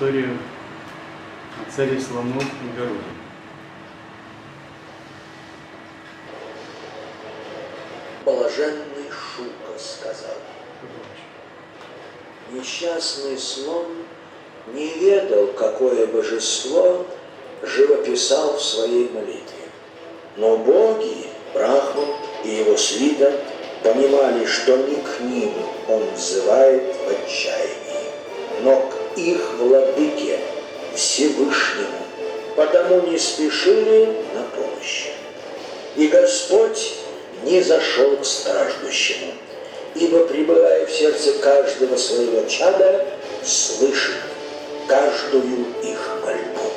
историю о царе слонов и городе. Блаженный Шука сказал, несчастный слон не ведал, какое божество живописал в своей молитве. Но боги, Брахман и его свита понимали, что не к ним он взывает в отчаянии, их владыке Всевышнему, потому не спешили на помощь. И Господь не зашел к страждущему, ибо, пребывая в сердце каждого своего чада, слышит каждую их мольбу.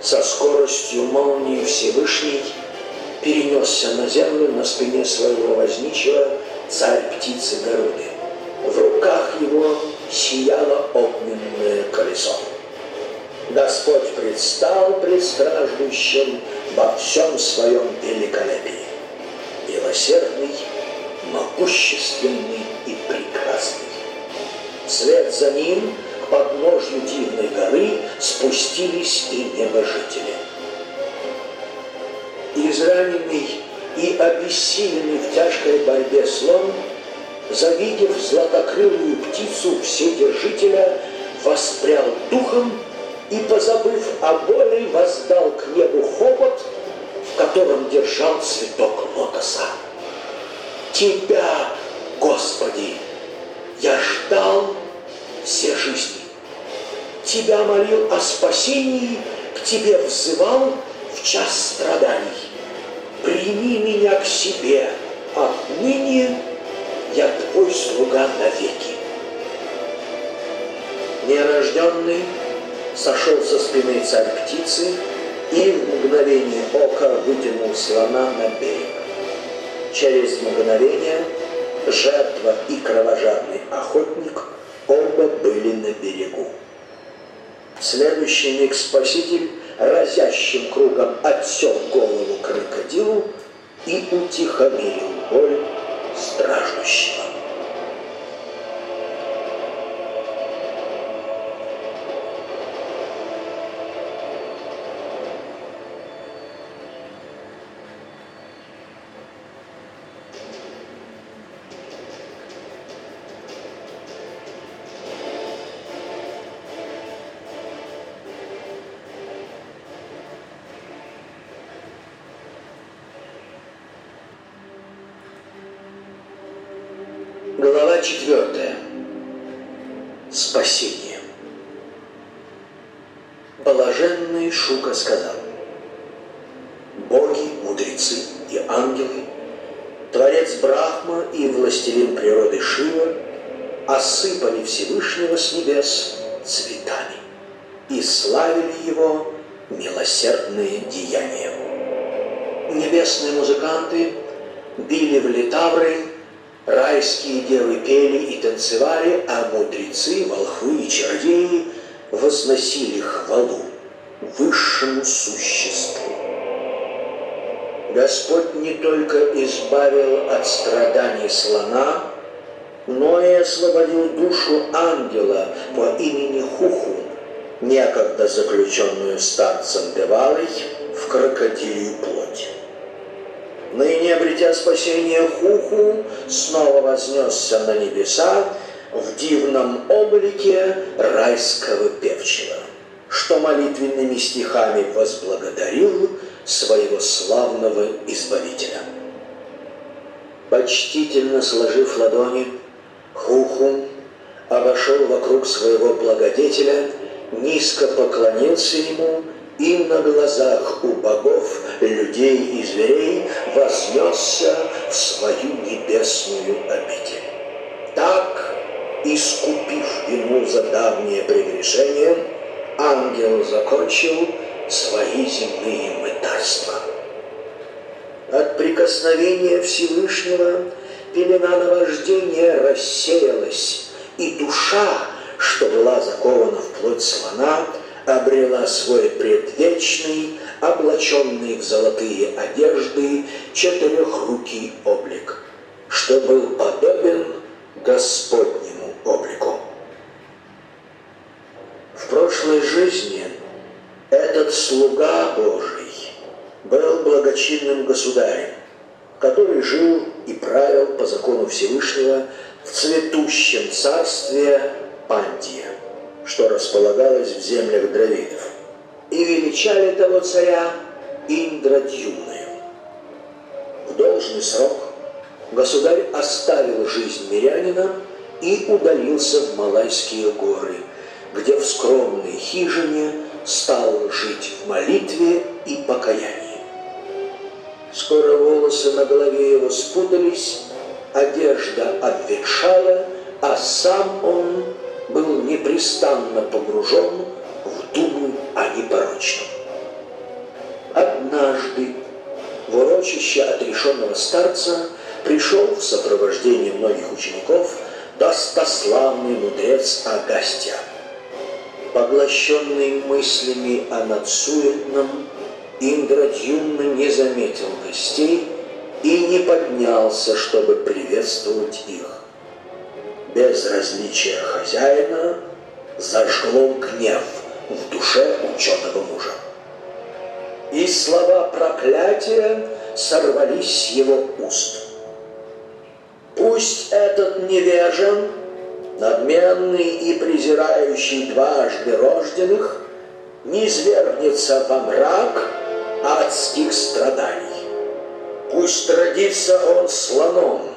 Со скоростью молнии Всевышний перенесся на землю на спине своего возничего царь птицы Горуды. В руках его сияло огненное колесо. Господь предстал пред во всем своем великолепии. Милосердный, могущественный и прекрасный. Вслед за ним к подножью дивной горы спустились и небожители. Израненный и обессиленный в тяжкой борьбе слон, завидев златокрылую птицу Вседержителя, воспрял духом и, позабыв о боли, воздал к небу хобот, в котором держал цветок лотоса. Тебя, Господи, я ждал все жизни. Тебя молил о спасении, к Тебе взывал в час страданий. Прими меня к себе, отныне я Твой слуга навеки. Нерожденный сошел со спины царь птицы и в мгновение ока вытянул слона на берег. Через мгновение жертва и кровожадный охотник оба были на берегу. В следующий миг спаситель разящим кругом отсек голову крокодилу и утихомирил боль страждущего. Ангела по имени Хуху, некогда заключенную старцем Бевалой в крокодилью плоть. Ныне, обретя спасение Хуху, снова вознесся на небеса в дивном облике райского певчего, что молитвенными стихами возблагодарил своего славного Избавителя. Почтительно сложив ладони, Хуху обошел вокруг своего благодетеля, низко поклонился ему и на глазах у богов, людей и зверей вознесся в свою небесную обитель. Так, искупив вину за давнее прегрешение, ангел закончил свои земные мытарства. От прикосновения Всевышнего пелена наваждения рассеялась, и душа, что была закована в плоть слона, обрела свой предвечный, облаченный в золотые одежды, четырехрукий облик, что был подобен Господнему облику. В прошлой жизни этот слуга Божий был благочинным государем, который жил и правил по закону Всевышнего – цветущем царстве Пандия, что располагалось в землях Дравидов. И величали того царя Индрадьюмною. В должный срок государь оставил жизнь мирянина и удалился в Малайские горы, где в скромной хижине стал жить в молитве и покаянии. Скоро волосы на голове его спутались, одежда обветшала, а сам он был непрестанно погружен в думу о непорочном. Однажды в урочище отрешенного старца пришел в сопровождении многих учеников достославный мудрец Агастия. Поглощенный мыслями о надсуетном, Индрадьюмна не заметил гостей и не поднялся, чтобы приветствовать их. Безразличие хозяина зажгло гнев в душе ученого мужа. И слова проклятия сорвались с его уст. Пусть этот невежен, надменный и презирающий дважды рожденных, не свергнется во мрак адских страданий. Пусть родится он слоном,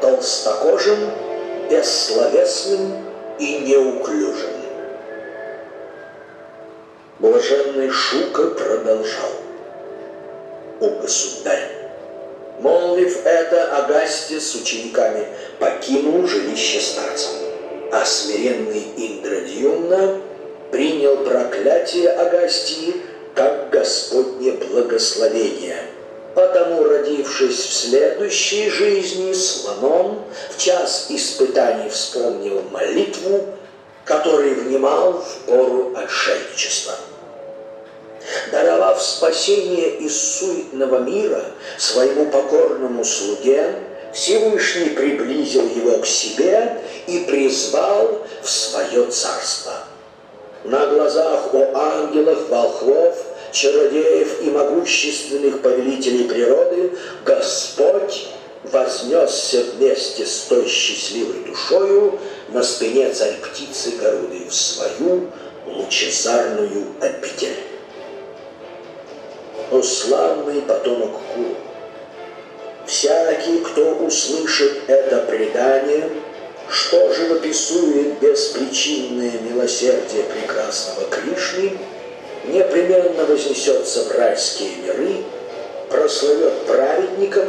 толстокожим, бессловесным и неуклюжим. Блаженный Шука продолжал. О, государь! Молвив это, Агасти с учениками покинул жилище старца, а смиренный Индрадьюмна принял проклятие Агастии как Господне благословение. Потому, родившись в следующей жизни слоном, в час испытаний вспомнил молитву, который внимал в пору отшельничества. Даровав спасение из суетного мира своему покорному слуге, Всевышний приблизил его к себе и призвал в свое царство – на глазах у ангелов, волхвов, чародеев и могущественных повелителей природы Господь вознесся вместе с той счастливой душою на спине царь птицы Горуды в свою лучезарную обитель. О славный потомок Куру! Всякий, кто услышит это предание – что же написует беспричинное милосердие прекрасного Кришны, непременно вознесется в райские миры, прославет праведником,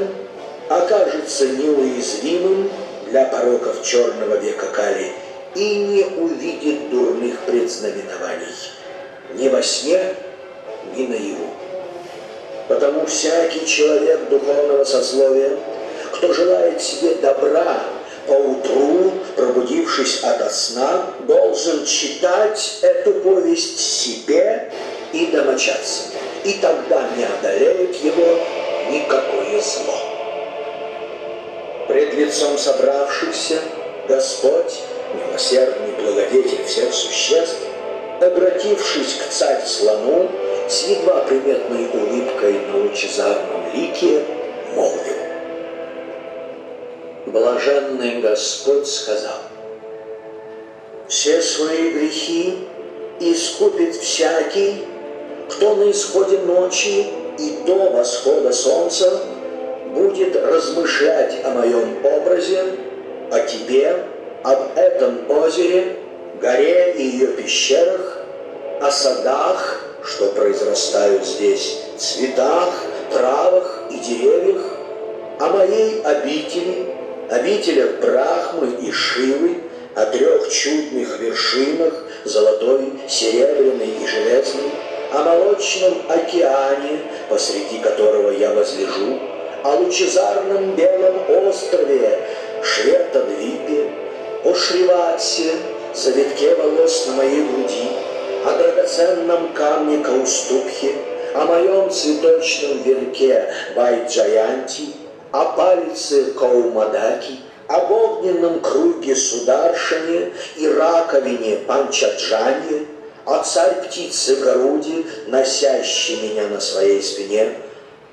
окажется неуязвимым для пороков черного века Кали и не увидит дурных предзнаменований ни во сне, ни наяву. Потому всякий человек духовного сословия, кто желает себе добра поутру, пробудившись ото сна, должен читать эту повесть себе и домочадцам. И тогда не одолеет его никакое зло. Пред лицом собравшихся Господь, милосердный благодетель всех существ, обратившись к царь-слону, с едва приметной улыбкой на лучезарном лике, блаженный Господь сказал, «Все свои грехи искупит всякий, кто на исходе ночи и до восхода солнца будет размышлять о моем образе, о тебе, об этом озере, горе и ее пещерах, о садах, что произрастают здесь, цветах, травах и деревьях, о моей обители, обителях Брахмы и Шивы, о трех чудных вершинах, золотой, серебряной и железной, о молочном океане, посреди которого я возлежу, о лучезарном белом острове Шветадвипе, о Шриватсе, завитке волос на моей груди, о драгоценном камне Кауступхе, о моем цветочном венке Вайджаянти – о пальце Каумадаки, об огненном круге Сударшине и раковине Панчаджане, о царь птицы Гаруди, носящей меня на своей спине,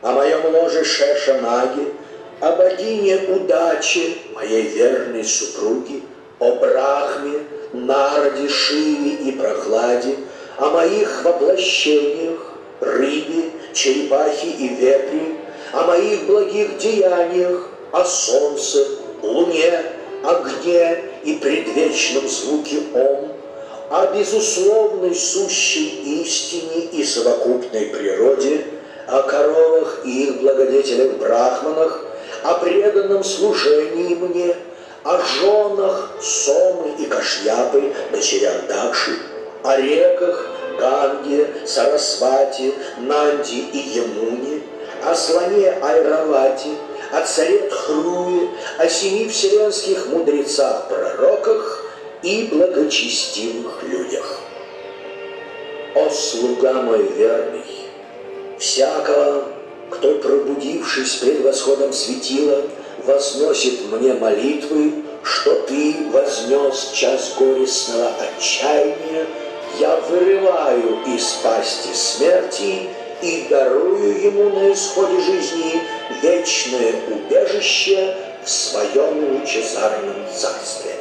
о моем ложе Шешанаге, о богине удачи, моей верной супруге, о Брахме, Народе, Шиве и Прохладе, о моих воплощениях, рыбе, черепахе и вепре, о моих благих деяниях, о солнце, луне, огне и предвечном звуке Ом, о безусловной сущей истине и совокупной природе, о коровах и их благодетелях брахманах, о преданном служении мне, о женах Сомы и Кашьяпы, дочерях Дакши, о реках Ганге, Сарасвати, Нанди и Ямуне, о слоне Айравати, о царе Тхруе, о семи вселенских мудрецах-пророках и благочестивых людях. О слуга мой верный, всякого, кто, пробудившись пред восходом светила, возносит мне молитвы, что ты вознес час горестного отчаяния, я вырываю из пасти смерти и дарую ему на исходе жизни вечное убежище в своем лучезарном царстве.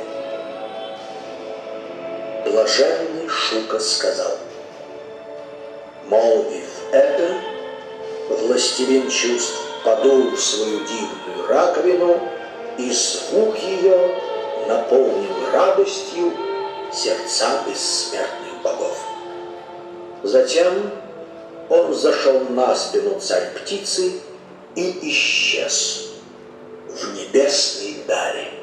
Блаженный Шука сказал, молвив это, властелин чувств подул в свою дивную раковину, и звук ее наполнил радостью сердца бессмертных богов. Затем он зашел на спину царь птицы и исчез в небесной дали.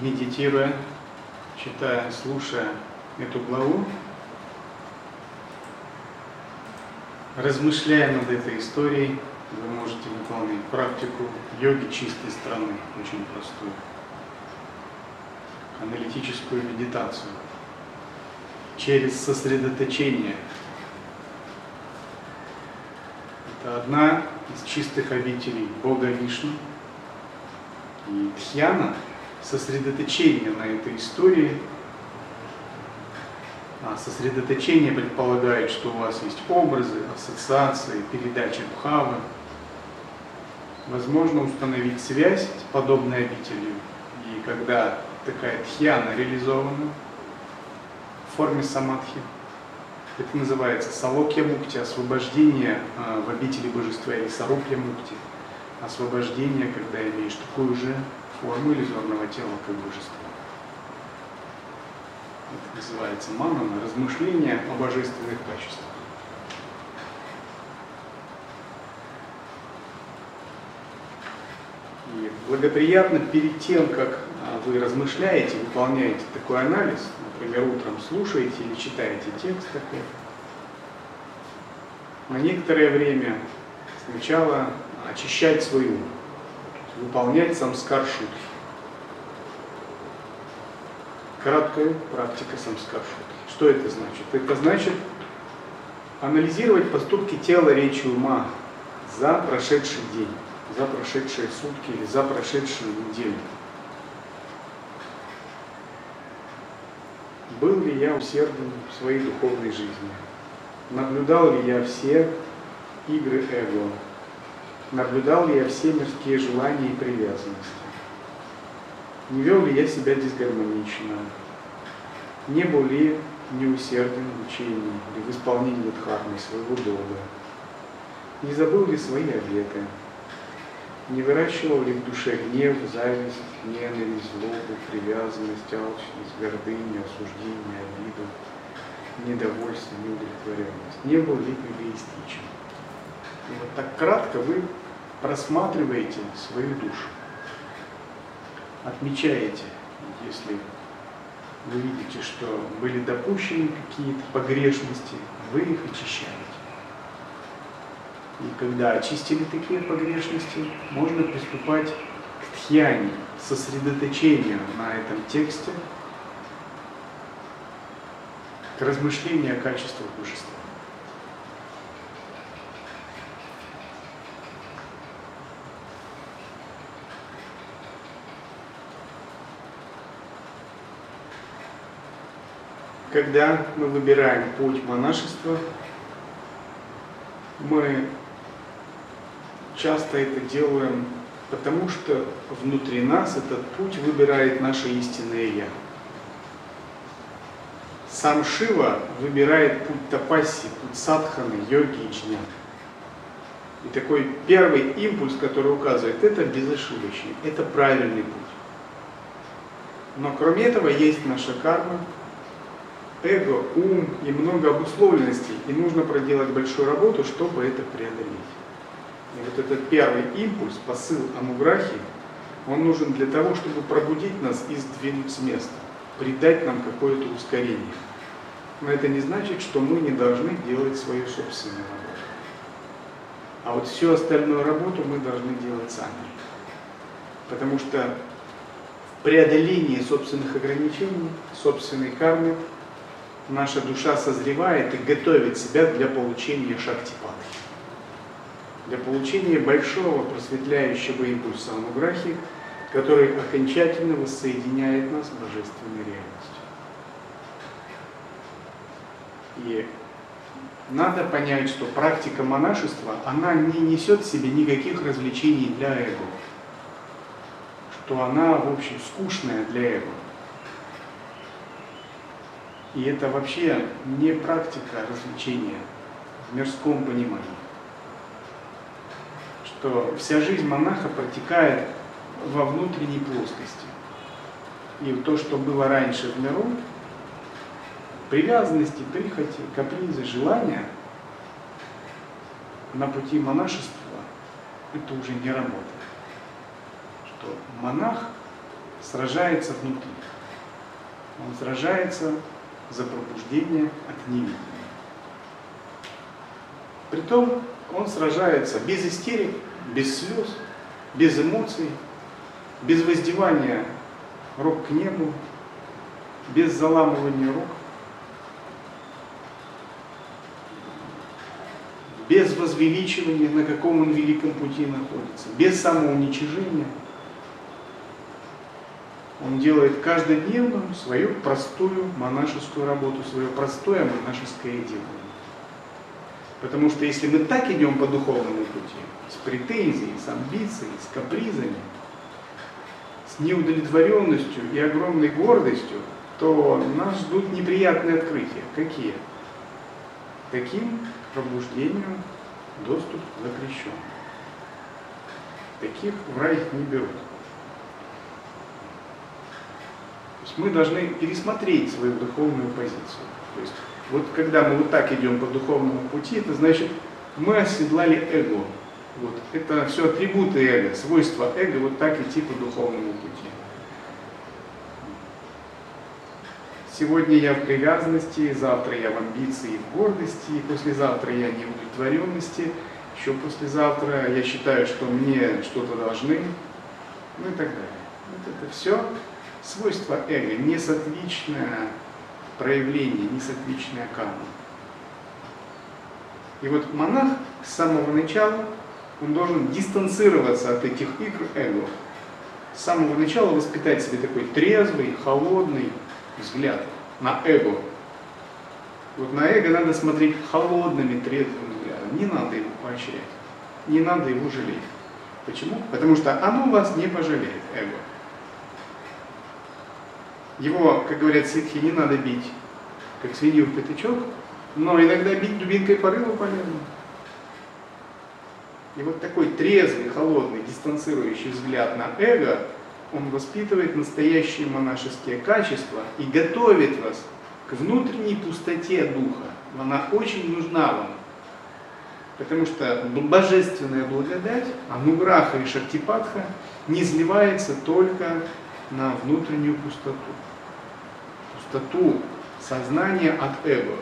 Медитируя, читая, слушая эту главу, размышляя над этой историей, вы можете выполнить практику йоги чистой страны, очень простую, аналитическую медитацию через сосредоточение. Это одна из чистых обителей Бога Вишну. И Дхьяна сосредоточение на этой истории. А сосредоточение предполагает, что у вас есть образы, ассоциации, передача бхавы. Возможно установить связь с подобной обителью. И когда такая тхьяна реализована в форме самадхи, это называется салокья мукти, освобождение а, в обители божества или сарупья мукти, освобождение, когда имеешь такую же форму иллюзорного тела как божество. Это называется манана, размышление о божественных качествах. И благоприятно перед тем, как а, вы размышляете, выполняете такой анализ, например, утром слушаете или читаете текст такой, на некоторое время сначала очищать свой ум выполнять самскар шутхи. Краткая практика самскар шутхи. Что это значит? Это значит анализировать поступки тела, речи, ума за прошедший день, за прошедшие сутки или за прошедшую неделю. Был ли я усерден в своей духовной жизни? Наблюдал ли я все игры эго? Наблюдал ли я все мирские желания и привязанности? Не вел ли я себя дисгармонично? Не был ли неусерден в учении или в исполнении дхармы своего долга? Не забыл ли свои обеты? Не выращивал ли в душе гнев, зависть, ненависть, злобу, привязанность, алчность, гордыню, осуждение, обиду, недовольство, неудовлетворенность? Не был ли эгоистичен? И вот так кратко вы просматриваете свою душу. Отмечаете, если вы видите, что были допущены какие-то погрешности, вы их очищаете. И когда очистили такие погрешности, можно приступать к тхьяне, сосредоточению на этом тексте, к размышлению о качествах божества. Когда мы выбираем путь монашества, мы часто это делаем, потому что внутри нас этот путь выбирает наше истинное Я. Сам Шива выбирает путь тапаси, путь садханы, йоги и джняны. И такой первый импульс, который указывает, это безошибочный, это правильный путь. Но кроме этого есть наша карма, эго, ум и много обусловленностей, и нужно проделать большую работу, чтобы это преодолеть. И вот этот первый импульс, посыл ануграхи, он нужен для того, чтобы пробудить нас и сдвинуть с места, придать нам какое-то ускорение. Но это не значит, что мы не должны делать свою собственную работу. А вот всю остальную работу мы должны делать сами. Потому что в преодолении собственных ограничений, собственной кармы, наша душа созревает и готовит себя для получения шактипаты. Для получения большого просветляющего импульса ануграхи, который окончательно воссоединяет нас с божественной реальностью. И надо понять, что практика монашества, она не несет в себе никаких развлечений для эго. Что она, в общем, скучная для эго. И это вообще не практика развлечения в мирском понимании. Что вся жизнь монаха протекает во внутренней плоскости. И то, что было раньше в миру, привязанности, прихоти, капризы, желания на пути монашества, это уже не работает. Что монах сражается внутри. Он сражается за пробуждение от невидения. Притом он сражается без истерик, без слез, без эмоций, без воздевания рук к небу, без заламывания рук, без возвеличивания, на каком он великом пути находится, без самоуничижения – он делает каждодневную свою простую монашескую работу, свое простое монашеское дело. Потому что если мы так идем по духовному пути, с претензией, с амбицией, с капризами, с неудовлетворенностью и огромной гордостью, то нас ждут неприятные открытия. Какие? Таким к пробуждению доступ запрещен. Таких в рай не берут. Есть мы должны пересмотреть свою духовную позицию. То есть вот когда мы вот так идем по духовному пути, это значит, мы оседлали эго. Вот. Это все атрибуты эго, свойства эго, вот так идти по духовному пути. Сегодня я в привязанности, завтра я в амбиции и в гордости, и послезавтра я в удовлетворенности, еще послезавтра я считаю, что мне что-то должны, ну и так далее. Вот это все свойство эго, несоответственное проявление, несоответственное карма. И вот монах с самого начала, он должен дистанцироваться от этих игр эго. С самого начала воспитать себе такой трезвый, холодный взгляд на эго. Вот на эго надо смотреть холодными, трезвыми взглядом. Не надо его поощрять. Не надо его жалеть. Почему? Потому что оно вас не пожалеет, эго. Его, как говорят ситхи, не надо бить, как свинью в пятачок, но иногда бить дубинкой по рылу полезно. И вот такой трезвый, холодный, дистанцирующий взгляд на эго, он воспитывает настоящие монашеские качества и готовит вас к внутренней пустоте духа. Она очень нужна вам. Потому что божественная благодать, ануграха и шактипатха не изливается только на внутреннюю пустоту пустоту сознания от эго.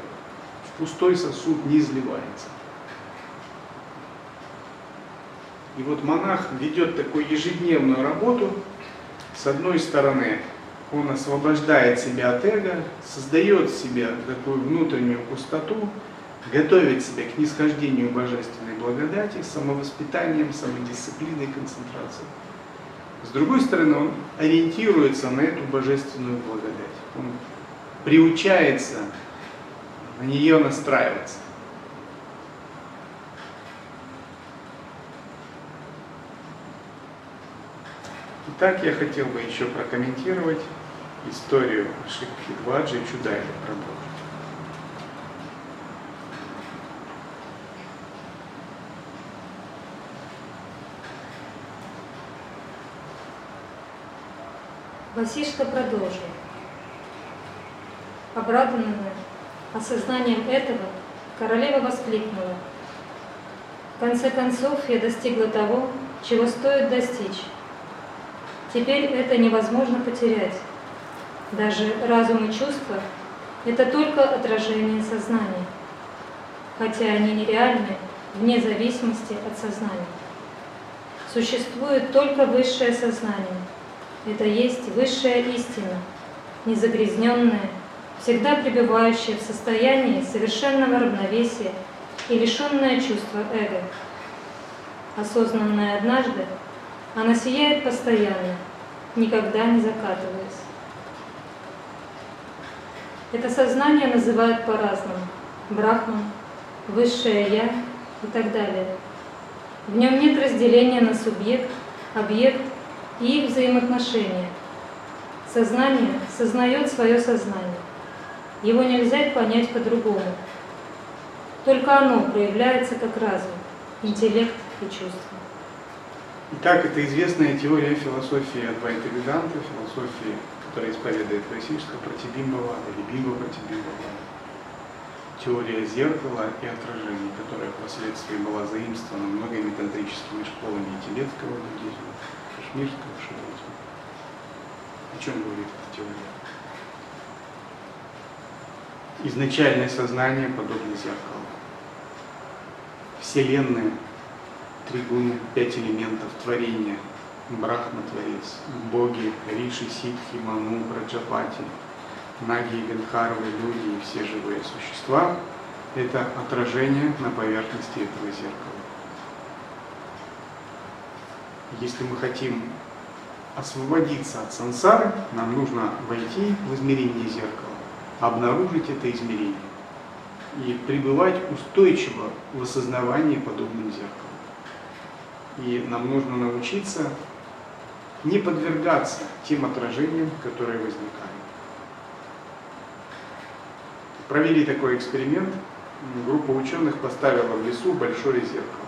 В пустой сосуд не изливается. И вот монах ведет такую ежедневную работу. С одной стороны, он освобождает себя от эго, создает себе такую внутреннюю пустоту, готовит себя к нисхождению божественной благодати, самовоспитанием, самодисциплиной, концентрацией. С другой стороны, он ориентируется на эту божественную благодать. Он приучается на нее настраиваться. Итак, я хотел бы еще прокомментировать историю Шикхидваджи и Чудайли. Васишка продолжил. Обрадованная осознанием этого, королева воскликнула. В конце концов, я достигла того, чего стоит достичь. Теперь это невозможно потерять. Даже разум и чувства – это только отражение сознания, хотя они нереальны вне зависимости от сознания. Существует только высшее сознание. Это есть высшая истина, незагрязненная, всегда пребывающая в состоянии совершенного равновесия и лишенная чувства эго. Осознанная однажды, она сияет постоянно, никогда не закатываясь. Это сознание называют по-разному. Брахман, высшее Я и так далее. В нем нет разделения на субъект, объект и их взаимоотношения. Сознание сознает свое сознание. Его нельзя понять по-другому. Только оно проявляется как разум, интеллект и чувство. Итак, это известная теория философии Адвайта Веданта, философии, которая исповедует Васишка Пратибимбавада или Бимба Пратибимбавада. Теория зеркала и отражений, которая впоследствии была заимствована многими тантрическими школами тибетского буддизма, кашмирского шивизма. О чем говорит эта теория? Изначальное сознание подобно зеркалу. Вселенная три гуны, пять элементов творения. Брахма творец, боги, Риши, Ситхи, Ману, Праджапати, Наги, Гандхарвы, люди и все живые существа – это отражение на поверхности этого зеркала. Если мы хотим освободиться от сансары, нам нужно войти в измерение зеркала, обнаружить это измерение и пребывать устойчиво в осознавании подобным зеркалом. И нам нужно научиться не подвергаться тем отражениям, которые возникают. Провели такой эксперимент. Группа ученых поставила в лесу большое зеркало.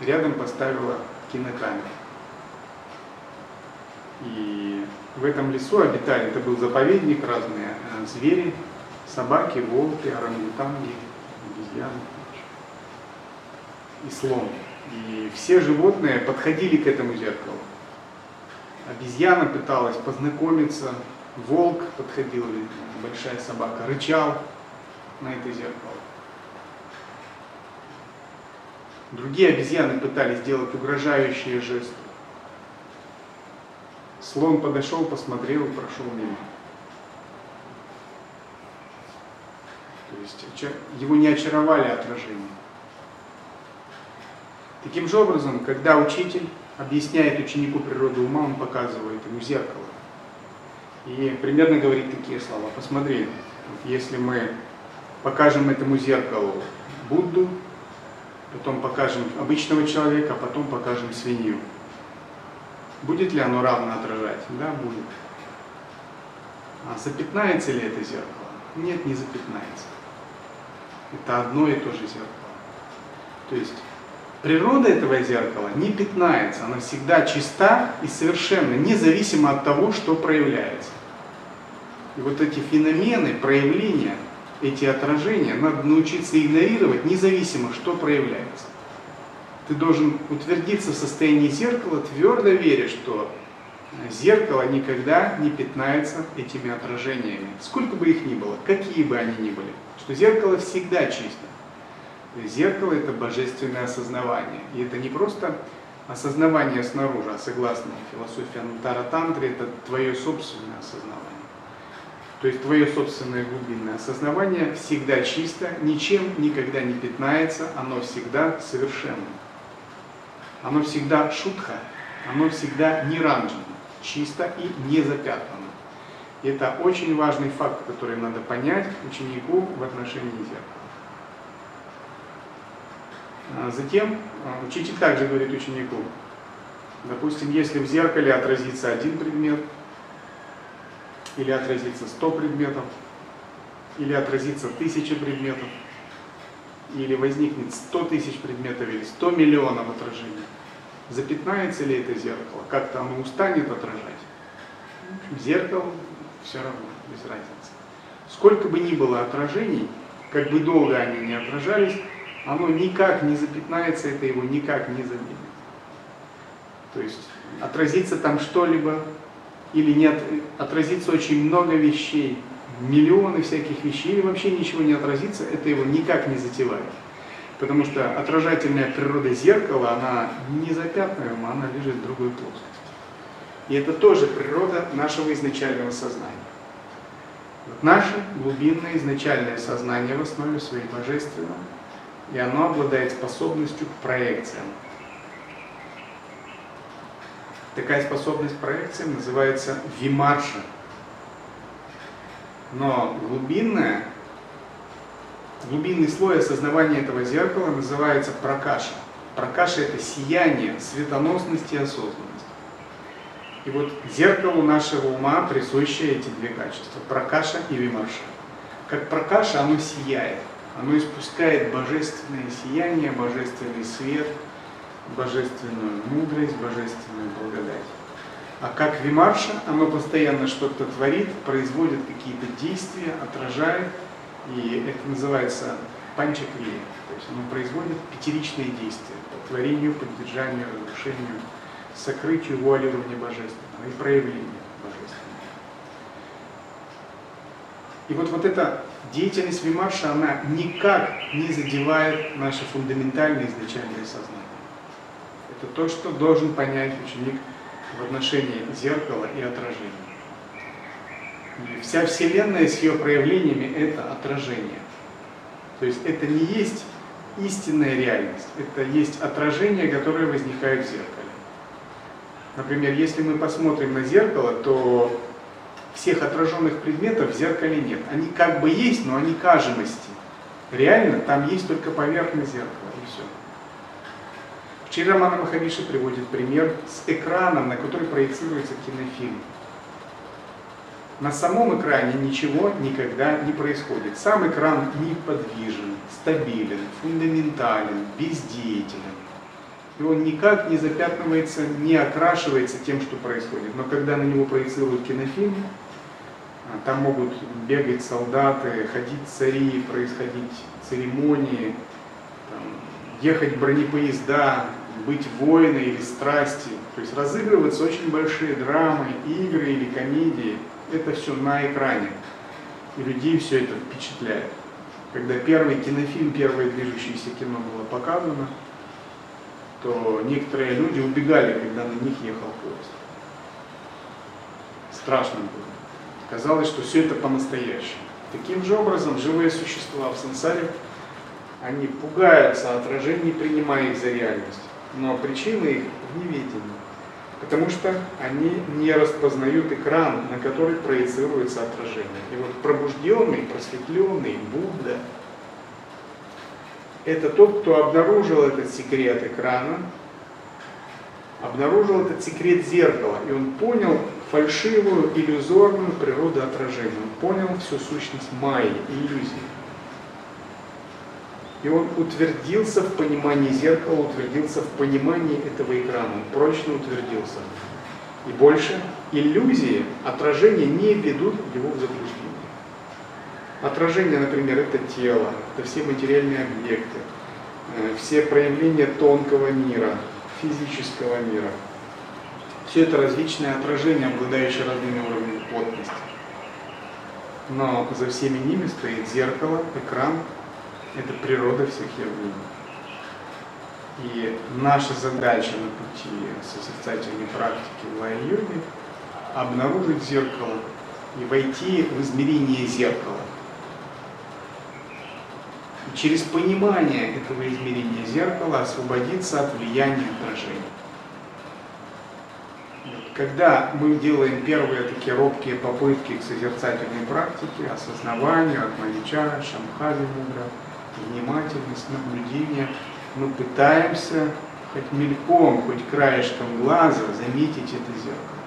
Рядом поставила кинокамеру. И в этом лесу обитали, это был заповедник, разные э, звери, собаки, волки, орангутанги, обезьяны и слон. И все животные подходили к этому зеркалу. Обезьяна пыталась познакомиться, волк подходил, большая собака, рычал на это зеркало. Другие обезьяны пытались сделать угрожающие жесты. Слон подошел, посмотрел и прошел мимо. То есть его не очаровали отражения. Таким же образом, когда учитель объясняет ученику природу ума, он показывает ему зеркало. И примерно говорит такие слова. Посмотри, если мы покажем этому зеркалу Будду, потом покажем обычного человека, а потом покажем свинью. Будет ли оно равно отражать? Да, будет. А запятнается ли это зеркало? Нет, не запятнается. Это одно и то же зеркало. То есть Природа этого зеркала не пятнается, она всегда чиста и совершенно, независимо от того, что проявляется. И вот эти феномены, проявления, эти отражения, надо научиться игнорировать, независимо, что проявляется. Ты должен утвердиться в состоянии зеркала, твердо веря, что зеркало никогда не пятнается этими отражениями, сколько бы их ни было, какие бы они ни были, что зеркало всегда чисто. Зеркало – это божественное осознавание. И это не просто осознавание снаружи, а согласно философии Антара-тантри, это твое собственное осознавание. То есть твое собственное глубинное осознавание всегда чисто, ничем никогда не пятнается, оно всегда совершенно. Оно всегда шутха, оно всегда неранжено, чисто и не запятнано. Это очень важный факт, который надо понять ученику в отношении зеркала. А затем а, учитель также говорит ученику, допустим, если в зеркале отразится один предмет, или отразится сто предметов, или отразится тысяча предметов, или возникнет сто тысяч предметов, или сто миллионов отражений, запятнается ли это зеркало, как-то оно устанет отражать. Зеркало все равно, без разницы. Сколько бы ни было отражений, как бы долго они не отражались, оно никак не запятнается, это его никак не заменит. То есть отразится там что-либо или нет, отразится очень много вещей, миллионы всяких вещей, или вообще ничего не отразится, это его никак не затевает. Потому что отражательная природа зеркала, она не запятнаема, она лежит в другой плоскости. И это тоже природа нашего изначального сознания. Вот наше глубинное изначальное сознание в основе своей божественного, и оно обладает способностью к проекциям. Такая способность к проекциям называется вимарша. Но глубинная, глубинный слой осознавания этого зеркала называется пракаша. Пракаша – это сияние, светоносность и осознанность. И вот зеркалу нашего ума присущи эти две качества – пракаша и вимарша. Как пракаша оно сияет, оно испускает божественное сияние, божественный свет, божественную мудрость, божественную благодать. А как вимарша, оно постоянно что-то творит, производит какие-то действия, отражает, и это называется панчакрия. То есть оно производит пятеричные действия по творению, поддержанию, разрушению, сокрытию, вуалированию божественного и проявлению божественного. И вот, вот эта деятельность Вимарша, она никак не задевает наше фундаментальное изначальное сознание. Это то, что должен понять ученик в отношении зеркала и отражения. Вся Вселенная с ее проявлениями – это отражение. То есть это не есть истинная реальность, это есть отражение, которое возникает в зеркале. Например, если мы посмотрим на зеркало, то всех отраженных предметов в зеркале нет. Они как бы есть, но они кажемости. Реально там есть только поверхность зеркала и все. Вчера Рамана Махавиши приводит пример с экраном, на который проецируется кинофильм. На самом экране ничего никогда не происходит. Сам экран неподвижен, стабилен, фундаментален, бездеятелен. И он никак не запятнывается, не окрашивается тем, что происходит. Но когда на него проецируют кинофильм, а, там могут бегать солдаты, ходить цари, происходить церемонии, там, ехать бронепоезда, быть воины или страсти. То есть разыгрываются очень большие драмы, игры или комедии. Это все на экране. И людей все это впечатляет. Когда первый кинофильм, первое движущееся кино было показано, то некоторые люди убегали, когда на них ехал поезд. Страшно было. Казалось, что все это по-настоящему. Таким же образом, живые существа в сансаре, они пугаются отражений, принимая их за реальность. Но причина их в неведении. Потому что они не распознают экран, на который проецируется отражение. И вот пробужденный, просветленный Будда – это тот, кто обнаружил этот секрет экрана, обнаружил этот секрет зеркала, и он понял фальшивую, иллюзорную природу отражения. Он понял всю сущность майи, иллюзии. И он утвердился в понимании зеркала, утвердился в понимании этого экрана, он прочно утвердился. И больше иллюзии, отражения не ведут его в заблуждение. Отражение, например, это тело, это все материальные объекты, э, все проявления тонкого мира, физического мира. Все это различные отражения, обладающие разными уровнями плотности. Но за всеми ними стоит зеркало, экран, Это природа всех явлений. И наша задача на пути созерцательной практики в лай-йоге – обнаружить зеркало и войти в измерение зеркала. И через понимание этого измерения зеркала освободиться от влияния отражения. Когда мы делаем первые такие робкие попытки к созерцательной практике, осознаванию, атмавичара, шамхави мудра, внимательность, наблюдение, мы пытаемся хоть мельком, хоть краешком глаза заметить это зеркало.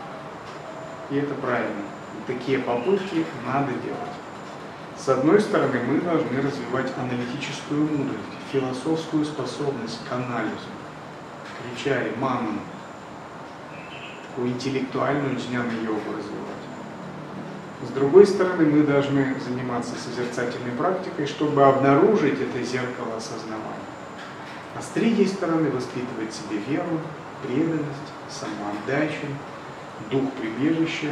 И это правильно. Такие попытки надо делать. С одной стороны, мы должны развивать аналитическую мудрость, философскую способность к анализу, кричали маму, такую интеллектуальную джняна-йогу развивать. С другой стороны, мы должны заниматься созерцательной практикой, чтобы обнаружить это зеркало осознавания. А с третьей стороны, воспитывать себе веру, преданность, самоотдачу, дух прибежища,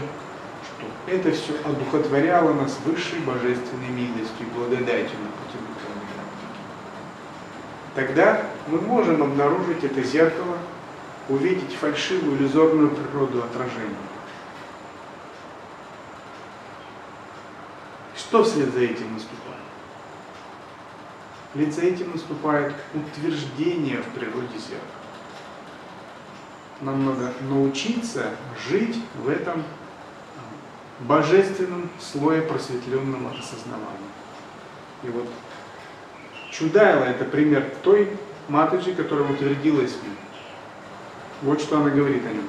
чтобы это все одухотворяло нас высшей божественной милостью и благодатью на пути духовной практики. Тогда мы можем обнаружить это зеркало увидеть фальшивую иллюзорную природу отражения. Что вслед за этим наступает? Вслед за этим наступает утверждение в природе зеркала. Нам надо научиться жить в этом божественном слое просветленного осознавания. И вот Чудайла – это пример той маточки, которая утвердилась в нем. Вот что она говорит о нем.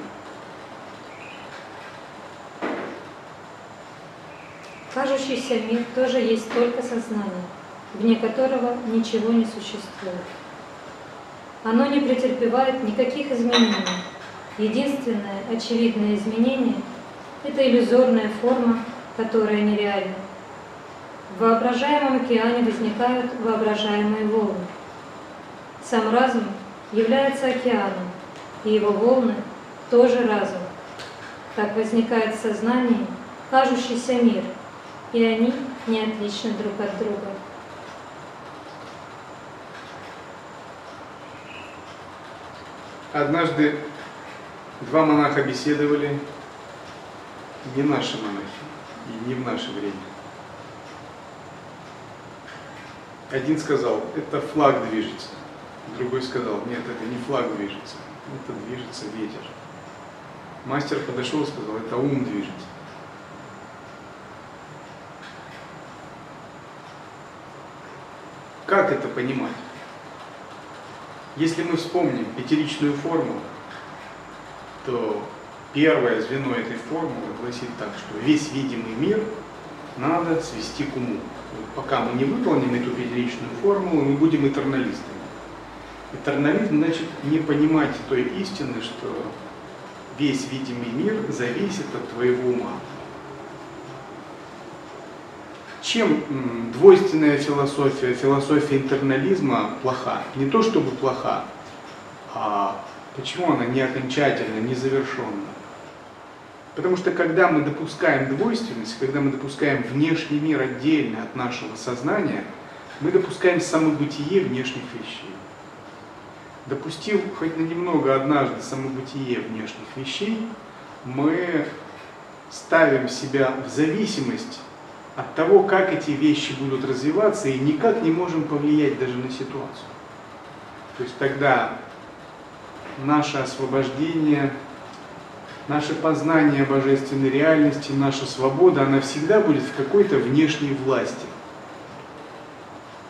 Кажущийся мир тоже есть только сознание, вне которого ничего не существует. Оно не претерпевает никаких изменений. Единственное очевидное изменение – это иллюзорная форма, которая нереальна. В воображаемом океане возникают воображаемые волны. Сам разум является океаном, и его волны тоже разум. Так возникает в сознании кажущийся мир, и они не отличны друг от друга. Однажды два монаха беседовали, не наши монахи, и не в наше время. Один сказал, это флаг движется. Другой сказал, нет, это не флаг движется, это движется ветер. Мастер подошел и сказал, это ум движется. Как это понимать? Если мы вспомним пятеричную формулу, то первое звено этой формулы гласит так, что весь видимый мир надо свести к уму. Пока мы не выполним эту пятеричную формулу, мы будем этерналистами. Этернализм значит не понимать той истины, что весь видимый мир зависит от твоего ума. Чем двойственная философия, философия интернализма плоха? Не то чтобы плоха, а почему она не окончательна, не завершенна? Потому что когда мы допускаем двойственность, когда мы допускаем внешний мир отдельно от нашего сознания, мы допускаем самобытие внешних вещей. Допустив хоть на немного однажды самобытие внешних вещей, мы ставим себя в зависимость от того, как эти вещи будут развиваться, и никак не можем повлиять даже на ситуацию. То есть тогда наше освобождение, наше познание божественной реальности, наша свобода, она всегда будет в какой-то внешней власти.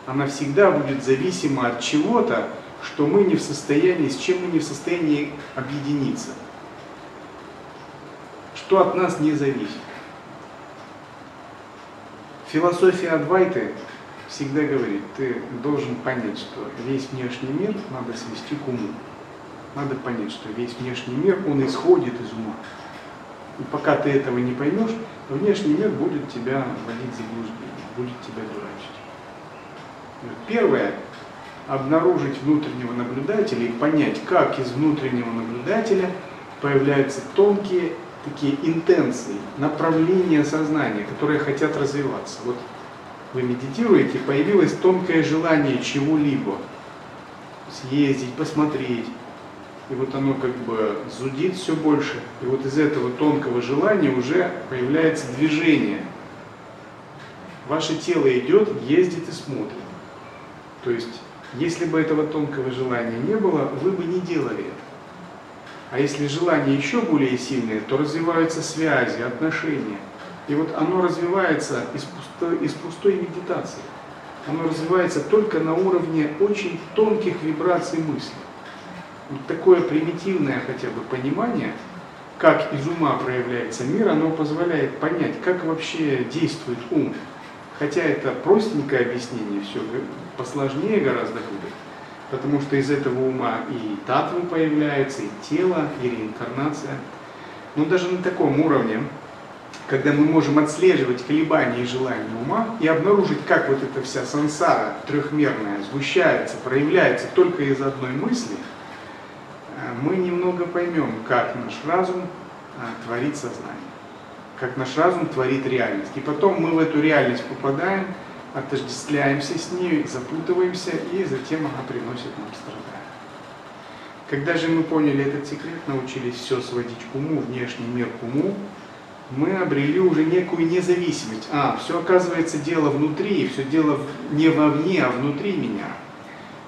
Она всегда будет зависима от чего-то, что мы не в состоянии, с чем мы не в состоянии объединиться. Что от нас не зависит. Философия Адвайты всегда говорит, ты должен понять, что весь внешний мир надо свести к уму. Надо понять, что весь внешний мир, он исходит из ума. И пока ты этого не поймешь, внешний мир будет тебя вводить в заблуждение, будет тебя дурачить. Первое, обнаружить внутреннего наблюдателя и понять, как из внутреннего наблюдателя появляются тонкие такие интенции, направления сознания, которые хотят развиваться. Вот вы медитируете, появилось тонкое желание чего-либо. Съездить, посмотреть. И вот оно как бы зудит все больше. И вот из этого тонкого желания уже появляется движение. Ваше тело идет, ездит и смотрит. То есть, если бы этого тонкого желания не было, вы бы не делали это. А если желание еще более сильное, то развиваются связи, отношения. И вот оно развивается из пустой, из пустой медитации. Оно развивается только на уровне очень тонких вибраций мысли. Вот такое примитивное хотя бы понимание, как из ума проявляется мир, оно позволяет понять, как вообще действует ум. Хотя это простенькое объяснение, все посложнее гораздо будет. Потому что из этого ума и татвы появляются, и тело, и реинкарнация. Но даже на таком уровне когда мы можем отслеживать колебания и желания ума и обнаружить, как вот эта вся сансара трехмерная сгущается, проявляется только из одной мысли, э, мы немного поймем, как наш разум э, творит сознание, как наш разум творит реальность. И потом мы в эту реальность попадаем, отождествляемся с ней, запутываемся, и затем она приносит нам страдания. Когда же мы поняли этот секрет, научились все сводить к уму, внешний мир к уму, мы обрели уже некую независимость. А, все оказывается дело внутри, все дело не вовне, а внутри меня.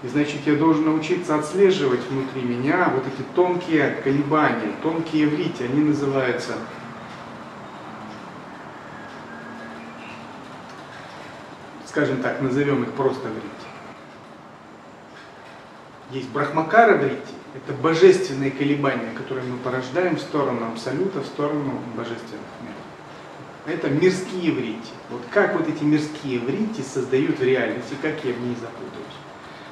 И значит, я должен научиться отслеживать внутри меня вот эти тонкие колебания, тонкие врити, они называются скажем так, назовем их просто врити. Есть брахмакара врити, это божественные колебания, которые мы порождаем в сторону Абсолюта, в сторону божественных миров. Это мирские врити. Вот как вот эти мирские врити создают реальность, и как я в ней запутаюсь.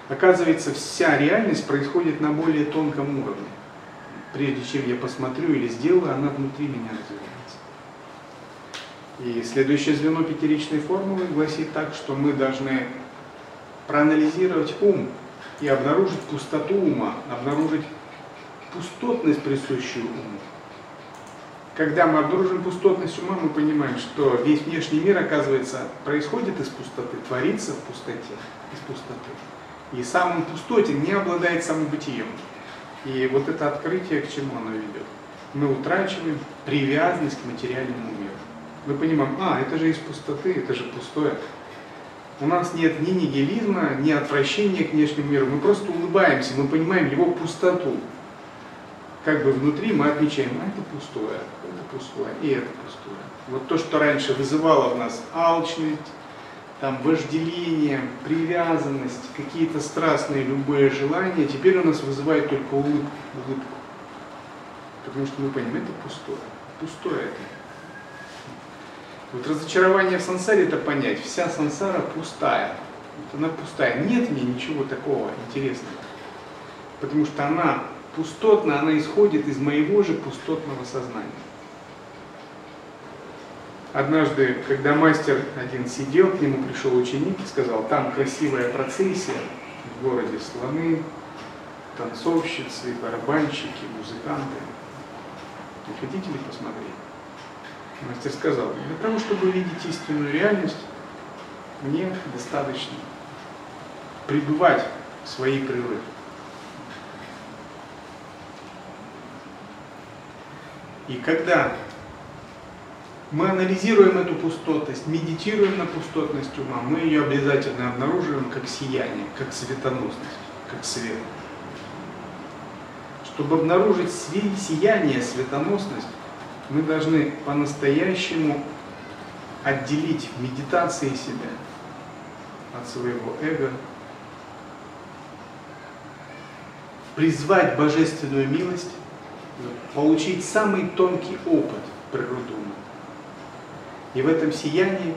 Оказывается, вся реальность происходит на более тонком уровне. Прежде чем я посмотрю или сделаю, она внутри меня развивается. И следующее звено пятеричной формулы гласит так, что мы должны проанализировать ум, и обнаружить пустоту ума, обнаружить пустотность, присущую уму. Когда мы обнаружим пустотность ума, мы понимаем, что весь внешний мир, оказывается, происходит из пустоты, творится в пустоте, из пустоты. И сам он пустотен, не обладает самобытием. И вот это открытие, к чему оно ведет? Мы утрачиваем привязанность к материальному миру. Мы понимаем, а, это же из пустоты, это же пустое. У нас нет ни нигилизма, ни отвращения к внешнему миру. Мы просто улыбаемся, мы понимаем его пустоту. Как бы внутри мы отмечаем, а это пустое, это пустое, и это пустое. Вот то, что раньше вызывало в нас алчность, там, вожделение, привязанность, какие-то страстные любые желания, теперь у нас вызывает только улыбку. улыбку. Потому что мы понимаем, это пустое. Пустое это. Вот разочарование в сансаре это понять. Вся сансара пустая. Вот она пустая. Нет в ней ничего такого интересного. Потому что она пустотна, она исходит из моего же пустотного сознания. Однажды, когда мастер один сидел, к нему пришел ученик и сказал, там красивая процессия, в городе слоны, танцовщицы, барабанщики, музыканты. Не хотите ли посмотреть? Мастер сказал, для того, чтобы увидеть истинную реальность, мне достаточно пребывать в своей природе. И когда мы анализируем эту пустотность, медитируем на пустотность ума, мы ее обязательно обнаруживаем как сияние, как светоносность, как свет. Чтобы обнаружить сияние, светоносность, мы должны по-настоящему отделить медитации себя от своего эго, призвать божественную милость, получить самый тонкий опыт природы ума. И в этом сиянии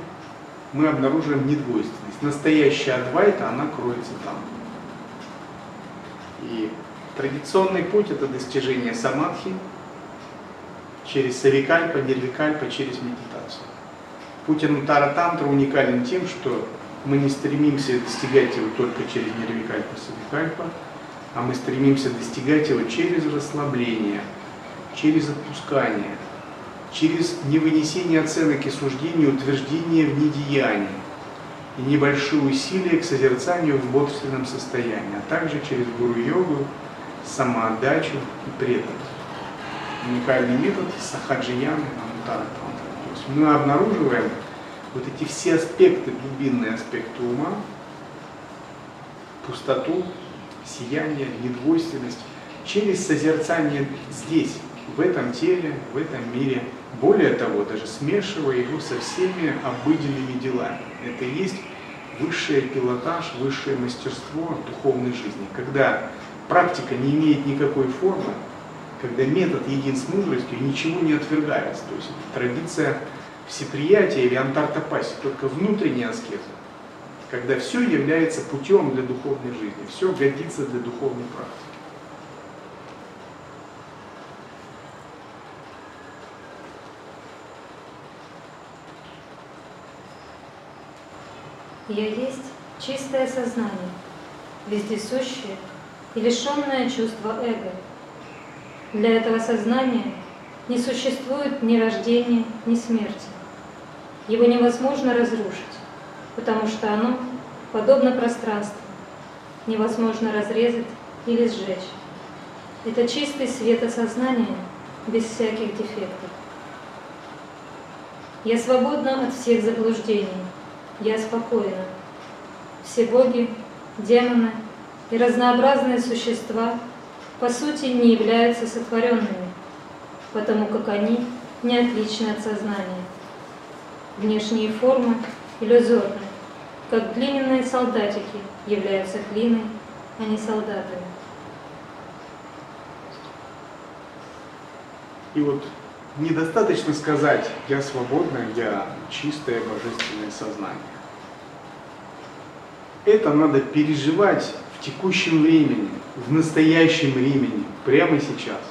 мы обнаруживаем недвойственность. Настоящая Адвайта, она кроется там. И традиционный путь – это достижение самадхи, через савикальпа, нирвикальпа, через медитацию. Путь Анутара Тантра уникален тем, что мы не стремимся достигать его только через нирвикальпа, савикальпа, а мы стремимся достигать его через расслабление, через отпускание, через невынесение оценок и суждений, утверждение в недеянии. и небольшие усилия к созерцанию в бодрственном состоянии, а также через гуру-йогу, самоотдачу и преданность. Уникальный метод сахаджияны амутара То есть мы обнаруживаем вот эти все аспекты, глубинные аспекты ума, пустоту, сияние, недвойственность, через созерцание здесь, в этом теле, в этом мире. Более того, даже смешивая его со всеми обыденными делами. Это и есть высший пилотаж, высшее мастерство духовной жизни. Когда практика не имеет никакой формы, когда метод един с мудростью, ничего не отвергается. То есть это традиция всеприятия или антартопаси, только внутренняя аскеза. Когда все является путем для духовной жизни, все годится для духовной практики. Я есть чистое сознание, вездесущее и лишенное чувства эго. Для этого сознания не существует ни рождения, ни смерти. Его невозможно разрушить, потому что оно подобно пространству, невозможно разрезать или сжечь. Это чистый свет осознания без всяких дефектов. Я свободна от всех заблуждений, я спокойна. Все боги, демоны и разнообразные существа по сути не являются сотворенными, потому как они не отличны от сознания. Внешние формы иллюзорны, как глиняные солдатики являются глиной, а не солдатами. И вот недостаточно сказать «я свободна, я чистое божественное сознание». Это надо переживать в текущем времени, в настоящем времени, прямо сейчас.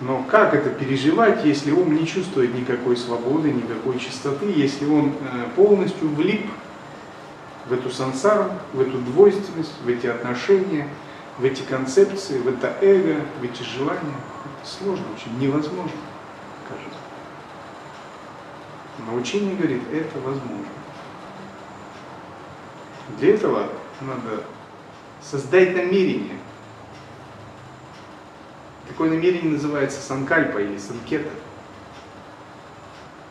Но как это переживать, если ум не чувствует никакой свободы, никакой чистоты, если он э, полностью влип в эту сансару, в эту двойственность, в эти отношения, в эти концепции, в это эго, в эти желания? Сложно очень, невозможно, кажется. Но учение говорит, это возможно. Для этого надо создать намерение. Такое намерение называется санкальпа или санкета.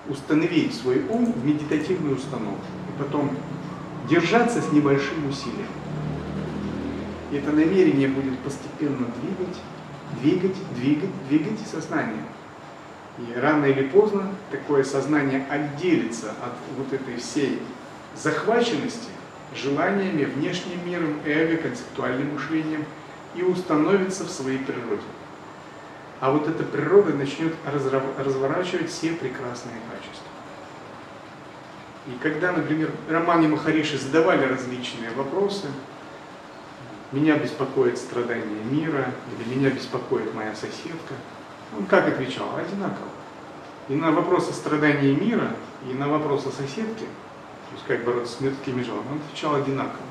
Установить свой ум в медитативную установку. И потом держаться с небольшим усилием. И это намерение будет постепенно двигать двигать, двигать, двигать сознание. И рано или поздно такое сознание отделится от вот этой всей захваченности желаниями, внешним миром, эго, концептуальным мышлением и установится в своей природе. А вот эта природа начнет разворачивать все прекрасные качества. И когда, например, Романе Махариши задавали различные вопросы, меня беспокоит страдание мира, или меня беспокоит моя соседка. Он как отвечал? Одинаково. И на вопрос о страдании мира, и на вопрос о соседке, то есть как бороться с мирскими жалобами, он отвечал одинаково.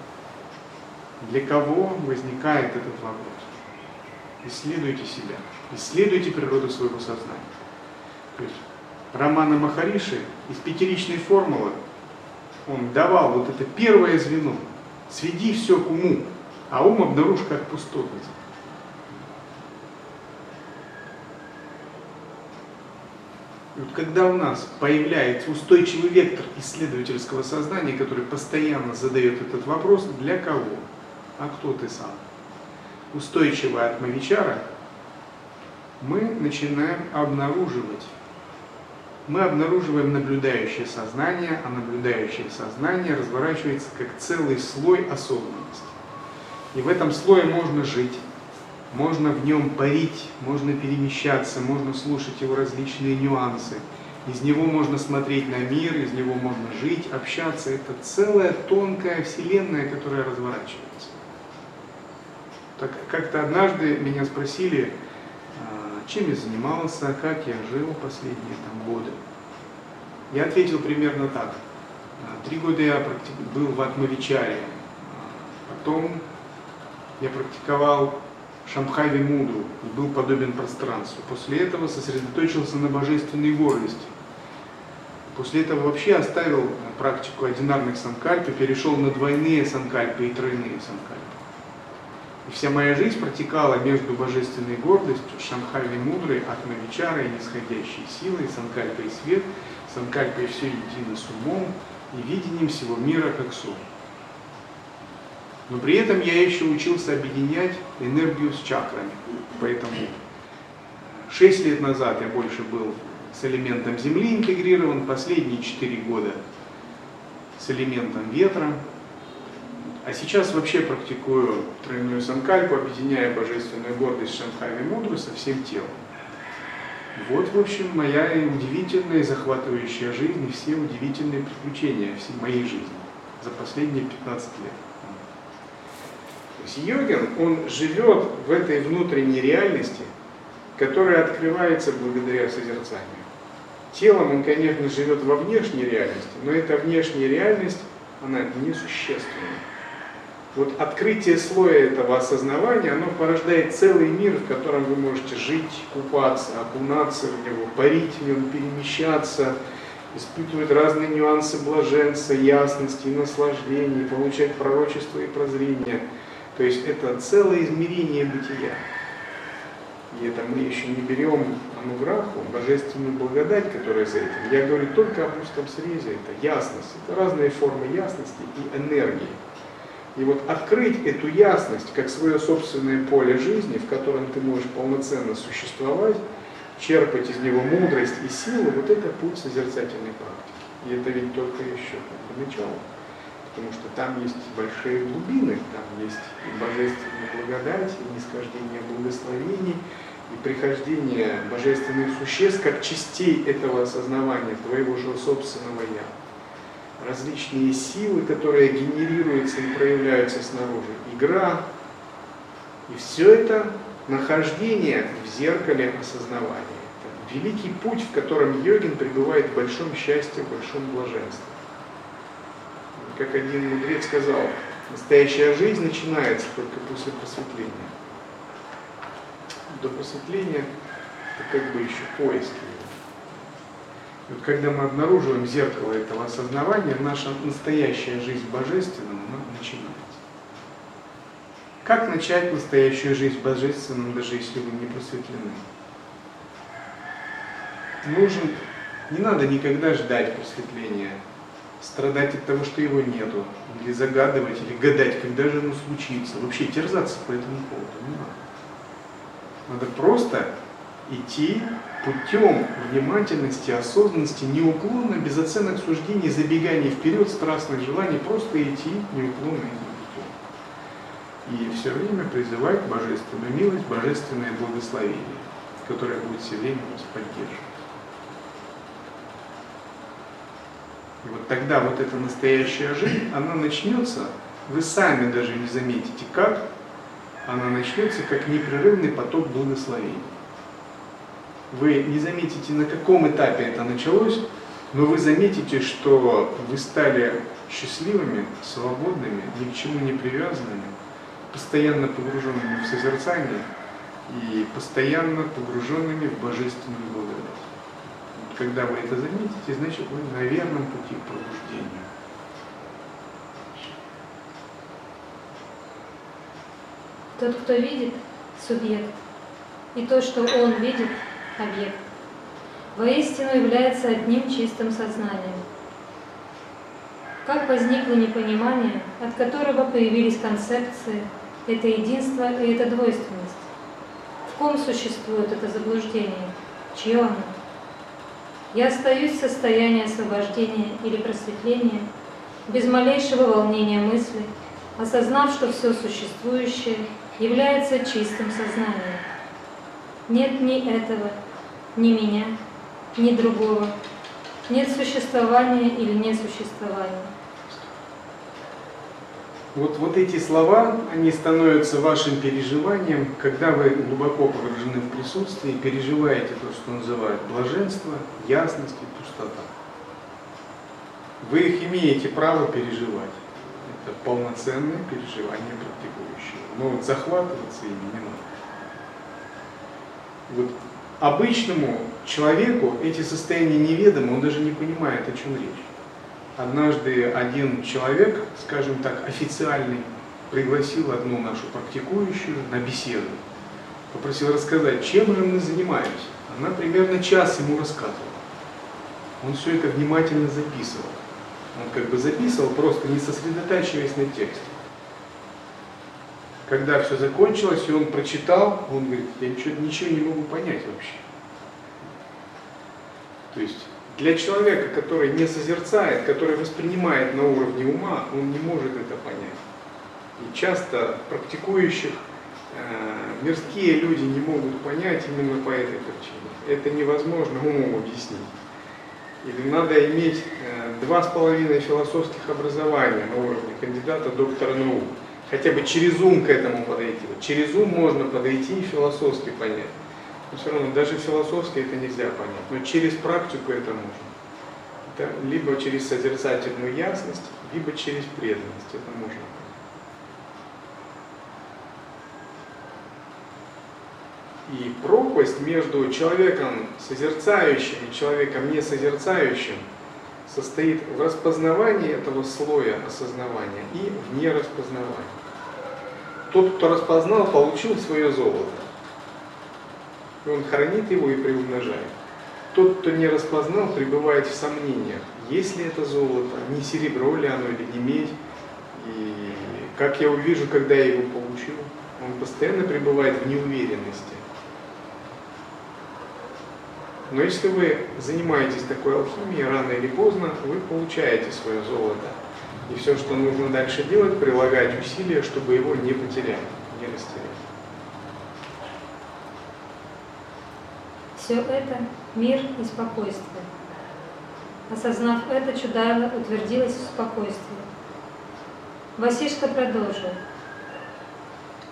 Для кого возникает этот вопрос? Исследуйте себя, исследуйте природу своего сознания. То есть Романа Махариши из пятиличной формулы он давал вот это первое звено. Сведи все к уму, а ум обнаружишь как пустотность. Вот когда у нас появляется устойчивый вектор исследовательского сознания, который постоянно задает этот вопрос, для кого? А кто ты сам? Устойчивая атмавичара, мы начинаем обнаруживать. Мы обнаруживаем наблюдающее сознание, а наблюдающее сознание разворачивается как целый слой осознанности. И в этом слое можно жить, можно в нем парить, можно перемещаться, можно слушать его различные нюансы. Из него можно смотреть на мир, из него можно жить, общаться. Это целая тонкая вселенная, которая разворачивается. Так как-то однажды меня спросили, а, чем я занимался, как я жил последние там, годы. Я ответил примерно так. А, три года я был в Атмавичаре, а потом я практиковал Шамхави Мудру был подобен пространству. После этого сосредоточился на божественной гордости. После этого вообще оставил практику одинарных санкальп и перешел на двойные санкальпы и тройные санкальпы. И вся моя жизнь протекала между божественной гордостью, шамхальной мудрой, атмавичарой, нисходящей силой, санкальпой свет, санкальпой все едино с умом и видением всего мира как сон. Но при этом я еще учился объединять энергию с чакрами. Поэтому шесть лет назад я больше был с элементом Земли интегрирован, последние четыре года с элементом ветра. А сейчас вообще практикую тройную санкальпу, объединяя божественную гордость Шанхайной мудру со всем телом. Вот, в общем, моя удивительная и захватывающая жизнь и все удивительные приключения всей моей жизни за последние 15 лет. Есть йогин, он живет в этой внутренней реальности, которая открывается благодаря созерцанию. Телом он, конечно, живет во внешней реальности, но эта внешняя реальность, она несущественна. Вот открытие слоя этого осознавания, оно порождает целый мир, в котором вы можете жить, купаться, окунаться в него, парить в нем, перемещаться, испытывать разные нюансы блаженства, ясности, наслаждений, получать пророчество и прозрение – то есть это целое измерение бытия. И это мы еще не берем ануграху, божественную благодать, которая за этим. Я говорю только об узком срезе, это ясность, это разные формы ясности и энергии. И вот открыть эту ясность как свое собственное поле жизни, в котором ты можешь полноценно существовать, черпать из него мудрость и силу, вот это путь созерцательной практики. И это ведь только еще начало потому что там есть большие глубины, там есть и божественная благодать, и нисхождение благословений, и прихождение божественных существ как частей этого осознавания, твоего же собственного «я». Различные силы, которые генерируются и проявляются снаружи. Игра. И все это нахождение в зеркале осознавания. Это великий путь, в котором йогин пребывает в большом счастье, в большом блаженстве как один мудрец сказал, настоящая жизнь начинается только после просветления. До просветления это как бы еще поиски. И вот когда мы обнаруживаем зеркало этого осознавания, наша настоящая жизнь божественным она начинается. Как начать настоящую жизнь божественным, даже если вы не просветлены? Нужен, не надо никогда ждать просветления страдать от того, что его нету, или загадывать, или гадать, когда же оно случится. Вообще терзаться по этому поводу не надо. Надо просто идти путем внимательности, осознанности, неуклонно, без оценок суждений, забеганий вперед, страстных желаний, просто идти неуклонно этим путем. И все время призывать божественную милость, божественное благословение, которое будет все время вас поддерживать. И вот тогда вот эта настоящая жизнь, она начнется, вы сами даже не заметите как, она начнется как непрерывный поток благословений. Вы не заметите, на каком этапе это началось, но вы заметите, что вы стали счастливыми, свободными, ни к чему не привязанными, постоянно погруженными в созерцание и постоянно погруженными в божественную благодать. Когда вы это заметите, значит вы на верном пути к пробуждению. Тот, кто видит, субъект, и то, что он видит, объект, воистину является одним чистым сознанием. Как возникло непонимание, от которого появились концепции, это единство и это двойственность? В ком существует это заблуждение? Чье оно? Я остаюсь в состоянии освобождения или просветления, без малейшего волнения мысли, осознав, что все существующее является чистым сознанием. Нет ни этого, ни меня, ни другого. Нет существования или несуществования. Вот, вот эти слова, они становятся вашим переживанием, когда вы глубоко погружены в присутствие и переживаете то, что называют блаженство, ясность и пустота. Вы их имеете право переживать. Это полноценное переживание практикующего. Но вот захватываться ими не надо. Вот обычному человеку эти состояния неведомы, он даже не понимает, о чем речь. Однажды один человек, скажем так, официальный, пригласил одну нашу практикующую на беседу. Попросил рассказать, чем же мы занимаемся. Она примерно час ему рассказывала. Он все это внимательно записывал. Он как бы записывал, просто не сосредотачиваясь на тексте. Когда все закончилось, и он прочитал, он говорит, я ничего, ничего не могу понять вообще. То есть для человека, который не созерцает, который воспринимает на уровне ума, он не может это понять. И часто практикующих э, мирские люди не могут понять именно по этой причине. Это невозможно умом объяснить. Или надо иметь э, два с половиной философских образования на уровне кандидата доктора наук. Хотя бы через ум к этому подойти. Через ум можно подойти и философски понять. Но все равно даже философски это нельзя понять. Но через практику это можно. Это либо через созерцательную ясность, либо через преданность. Это можно. И пропасть между человеком созерцающим и человеком не созерцающим состоит в распознавании этого слоя осознавания и в нераспознавании. Тот, кто распознал, получил свое золото. Он хранит его и приумножает. Тот, кто не распознал, пребывает в сомнениях, есть ли это золото, не серебро ли оно или не медь, и как я увижу, когда я его получу. Он постоянно пребывает в неуверенности. Но если вы занимаетесь такой алхимией, рано или поздно вы получаете свое золото. И все, что нужно дальше делать, прилагать усилия, чтобы его не потерять, не растерять. Все это мир и спокойствие. Осознав это, Чудайло утвердилась в спокойствии. Васишка продолжил.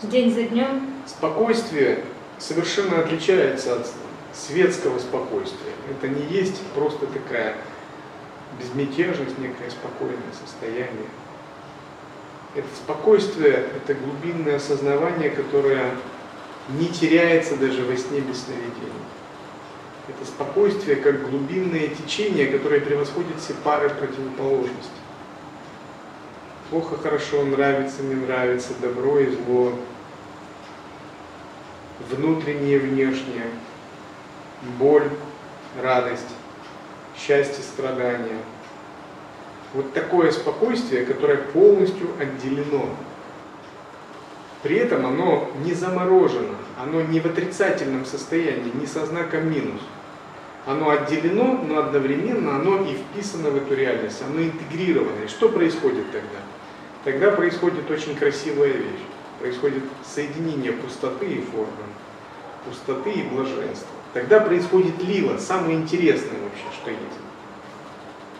День за днем Спокойствие совершенно отличается от светского спокойствия. Это не есть просто такая безмятежность, некое спокойное состояние. Это спокойствие, это глубинное осознавание, которое не теряется даже во сне без сновидений. Это спокойствие как глубинное течение, которое превосходит все пары противоположностей. Плохо, хорошо, нравится, не нравится, добро и зло, внутреннее, внешнее, боль, радость, счастье, страдания. Вот такое спокойствие, которое полностью отделено. При этом оно не заморожено, оно не в отрицательном состоянии, не со знаком минус. Оно отделено, но одновременно оно и вписано в эту реальность, оно интегрировано. И что происходит тогда? Тогда происходит очень красивая вещь. Происходит соединение пустоты и формы, пустоты и блаженства тогда происходит лила, самое интересное вообще, что есть.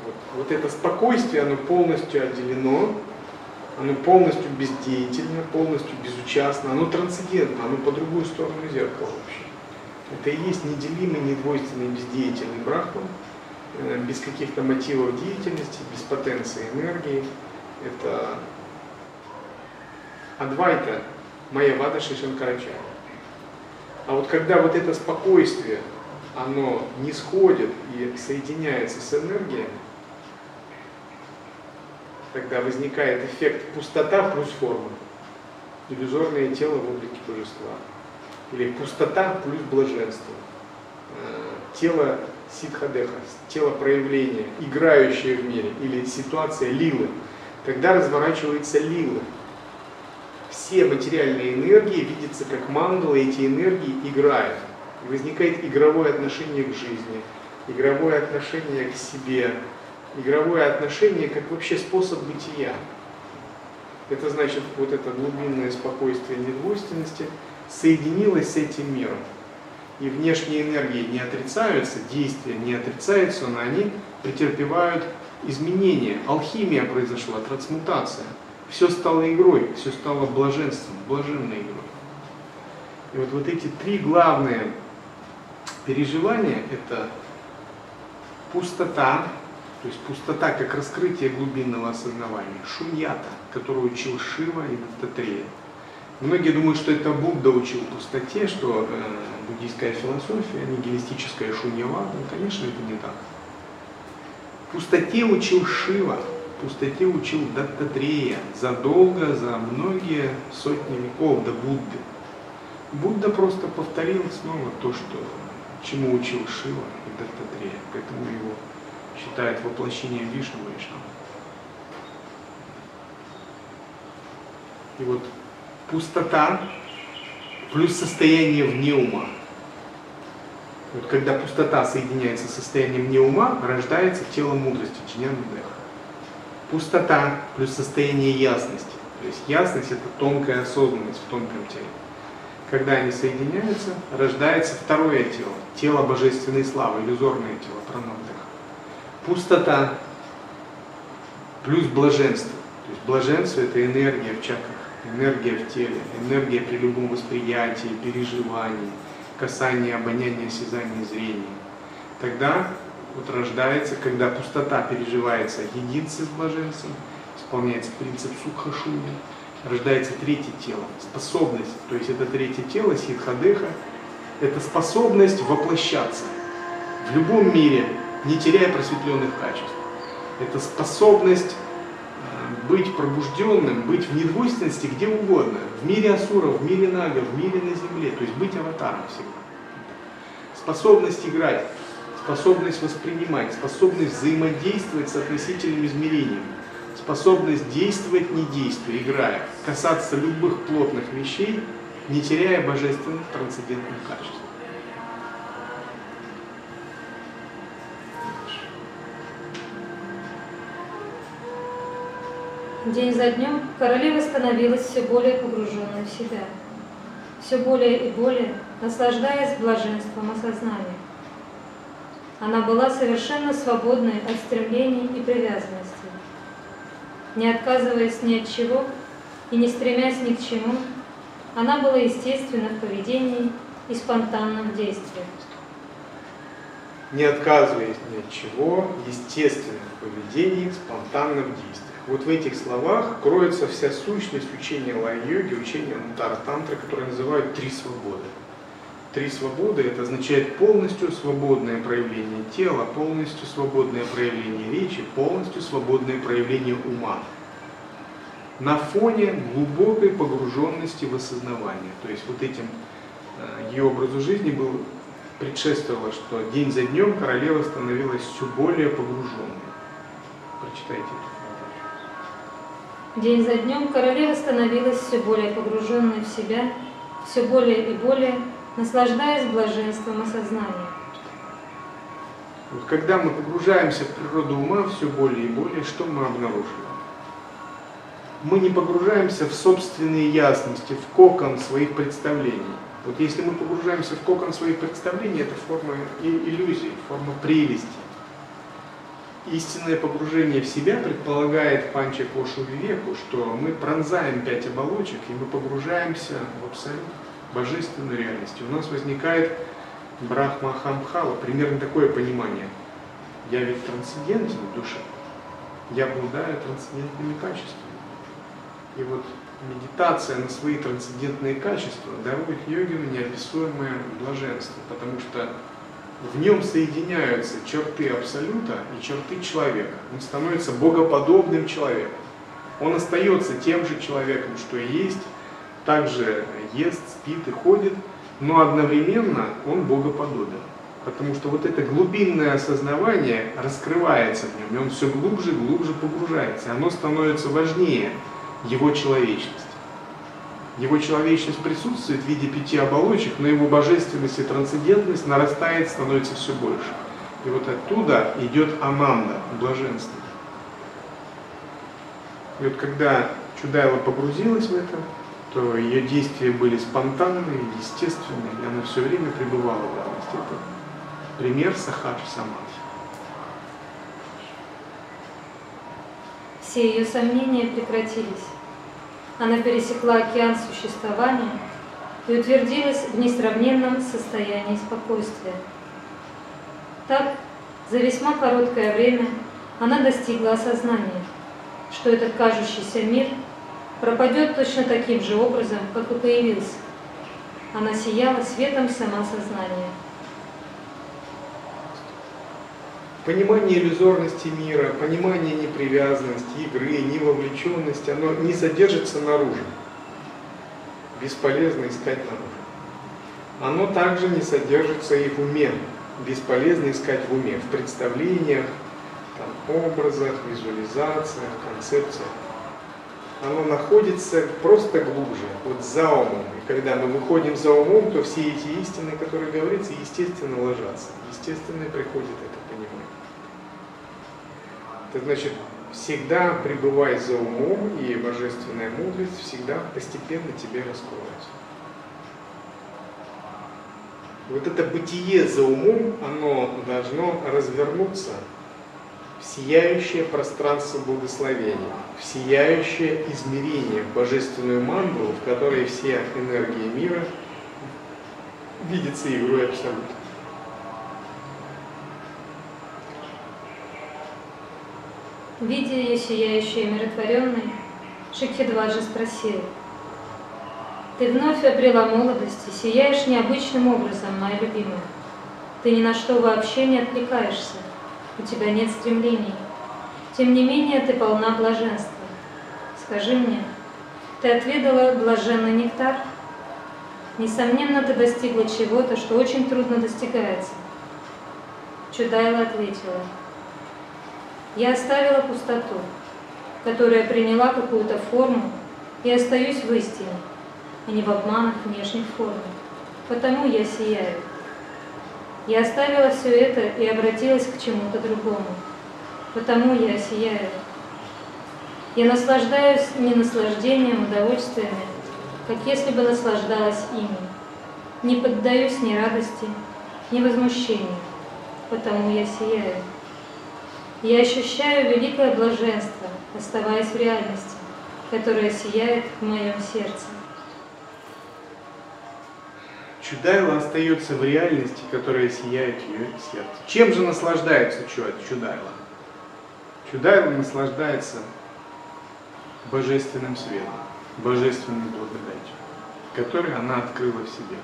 Вот, вот это спокойствие, оно полностью отделено, оно полностью бездеятельно, полностью безучастно, оно трансцендентно, оно по другую сторону зеркала. Это и есть неделимый, недвойственный, бездеятельный брахман, э, без каких-то мотивов деятельности, без потенции энергии. Это Адвайта, моя Вада Шишанкарачаря. А вот когда вот это спокойствие, оно не сходит и соединяется с энергией, тогда возникает эффект пустота плюс форма. Иллюзорное тело в облике божества. Или пустота плюс блаженство. Э, тело ситхадеха, тело проявления, играющее в мире, или ситуация лилы. Тогда разворачивается лила все материальные энергии видятся как мандалы, эти энергии играют. И возникает игровое отношение к жизни, игровое отношение к себе, игровое отношение как вообще способ бытия. Это значит, вот это глубинное спокойствие недвойственности соединилось с этим миром. И внешние энергии не отрицаются, действия не отрицаются, но они претерпевают изменения. Алхимия произошла, трансмутация – все стало игрой, все стало блаженством, блаженной игрой. И вот, вот эти три главные переживания – это пустота, то есть пустота как раскрытие глубинного осознавания, шуньята, которую учил Шива и Даттатрея. Многие думают, что это Будда учил пустоте, что э, буддийская философия, нигилистическая шуньявада. Ну, конечно, это не так. Пустоте учил Шива, пустоте учил Даттатрея задолго, за многие сотни веков до Будды. Будда просто повторил снова то, что, чему учил Шива и Даттатрея, поэтому его считают воплощением Вишну Вайшнава. И вот пустота плюс состояние вне ума. Вот когда пустота соединяется с состоянием вне ума, рождается тело мудрости, чиньян-деха. Пустота плюс состояние ясности. То есть ясность это тонкая осознанность в тонком теле. Когда они соединяются, рождается второе тело, тело божественной славы, иллюзорное тело, пранамдеха. Пустота плюс блаженство. То есть блаженство это энергия в чакрах энергия в теле, энергия при любом восприятии, переживании, касании, обонянии, осязании, зрении. Тогда вот рождается, когда пустота переживается единство с блаженством, исполняется принцип сукхашуни, рождается третье тело, способность, то есть это третье тело, ситхадеха, это способность воплощаться в любом мире, не теряя просветленных качеств. Это способность быть пробужденным, быть в недвойственности где угодно, в мире асуров, в мире нага, в мире на земле, то есть быть аватаром всегда. Способность играть, способность воспринимать, способность взаимодействовать с относительным измерением, способность действовать не действуя, играя, касаться любых плотных вещей, не теряя божественных трансцендентных качеств. День за днем королева становилась все более погруженной в себя, все более и более наслаждаясь блаженством осознания. Она была совершенно свободной от стремлений и привязанностей. Не отказываясь ни от чего и не стремясь ни к чему, она была естественна в поведении и спонтанном действии. Не отказываясь ни от чего, естественно в поведении, спонтанном действии. Вот в этих словах кроется вся сущность учения лай-йоги, учения Нутара-тантры, которое называют три свободы. Три свободы – это означает полностью свободное проявление тела, полностью свободное проявление речи, полностью свободное проявление ума. На фоне глубокой погруженности в осознавание. То есть вот этим э, ее образу жизни был предшествовало, что день за днем королева становилась все более погруженной. Прочитайте это. День за днем королева становилась все более погруженной в себя, все более и более наслаждаясь блаженством осознания. Когда мы погружаемся в природу ума все более и более, что мы обнаруживаем? Мы не погружаемся в собственные ясности, в кокон своих представлений. Вот если мы погружаемся в кокон своих представлений, это форма иллюзии, форма прелести истинное погружение в себя предполагает панча кошу веку, что мы пронзаем пять оболочек, и мы погружаемся в абсолют божественную реальность. У нас возникает брахма хамхала, примерно такое понимание. Я ведь трансцендентен в душе, я обладаю трансцендентными качествами. И вот медитация на свои трансцендентные качества дарует йогину неописуемое блаженство, потому что в нем соединяются черты Абсолюта и черты человека. Он становится богоподобным человеком. Он остается тем же человеком, что и есть, также ест, спит и ходит, но одновременно он богоподобен. Потому что вот это глубинное осознавание раскрывается в нем, и он все глубже и глубже погружается. Оно становится важнее его человечности. Его человечность присутствует в виде пяти оболочек, но его божественность и трансцендентность нарастает, становится все больше. И вот оттуда идет ананда, блаженство. И вот когда Чудайла погрузилась в это, то ее действия были спонтанные, естественные, и она все время пребывала в радости. Это пример Сахадж Самадхи. Все ее сомнения прекратились. Она пересекла океан существования и утвердилась в несравненном состоянии спокойствия. Так, за весьма короткое время она достигла осознания, что этот кажущийся мир пропадет точно таким же образом, как и появился. Она сияла светом самосознания. Понимание иллюзорности мира, понимание непривязанности, игры, невовлеченности, оно не содержится наружу. Бесполезно искать наружу. Оно также не содержится и в уме. Бесполезно искать в уме, в представлениях, там, образах, визуализациях, концепциях. Оно находится просто глубже, вот за умом. И когда мы выходим за умом, то все эти истины, которые говорятся, естественно ложатся. Естественно понимание. Это значит, всегда пребывай за умом, и божественная мудрость всегда постепенно тебе раскроется. Вот это бытие за умом, оно должно развернуться в сияющее пространство благословения, в сияющее измерение, в божественную мандру, в которой все энергии мира видятся игрой абсолютно. Видя ее сияющей и миротворенной, Шикхидваджа спросил, «Ты вновь обрела молодость и сияешь необычным образом, моя любимая. Ты ни на что вообще не отвлекаешься, у тебя нет стремлений. Тем не менее, ты полна блаженства. Скажи мне, ты отведала блаженный нектар? Несомненно, ты достигла чего-то, что очень трудно достигается. Чудайла ответила, я оставила пустоту, которая приняла какую-то форму, и остаюсь в истине, а не в обманах внешних форм. Потому я сияю. Я оставила все это и обратилась к чему-то другому. Потому я сияю. Я наслаждаюсь не наслаждением, удовольствиями, как если бы наслаждалась ими. Не поддаюсь ни радости, ни возмущению, потому я сияю. Я ощущаю великое блаженство, оставаясь в реальности, которая сияет в моем сердце. Чудайло остается в реальности, которая сияет в ее сердце. Чем же наслаждается Чудайло? Чудайло наслаждается божественным светом, божественной благодатью, которую она открыла в себе.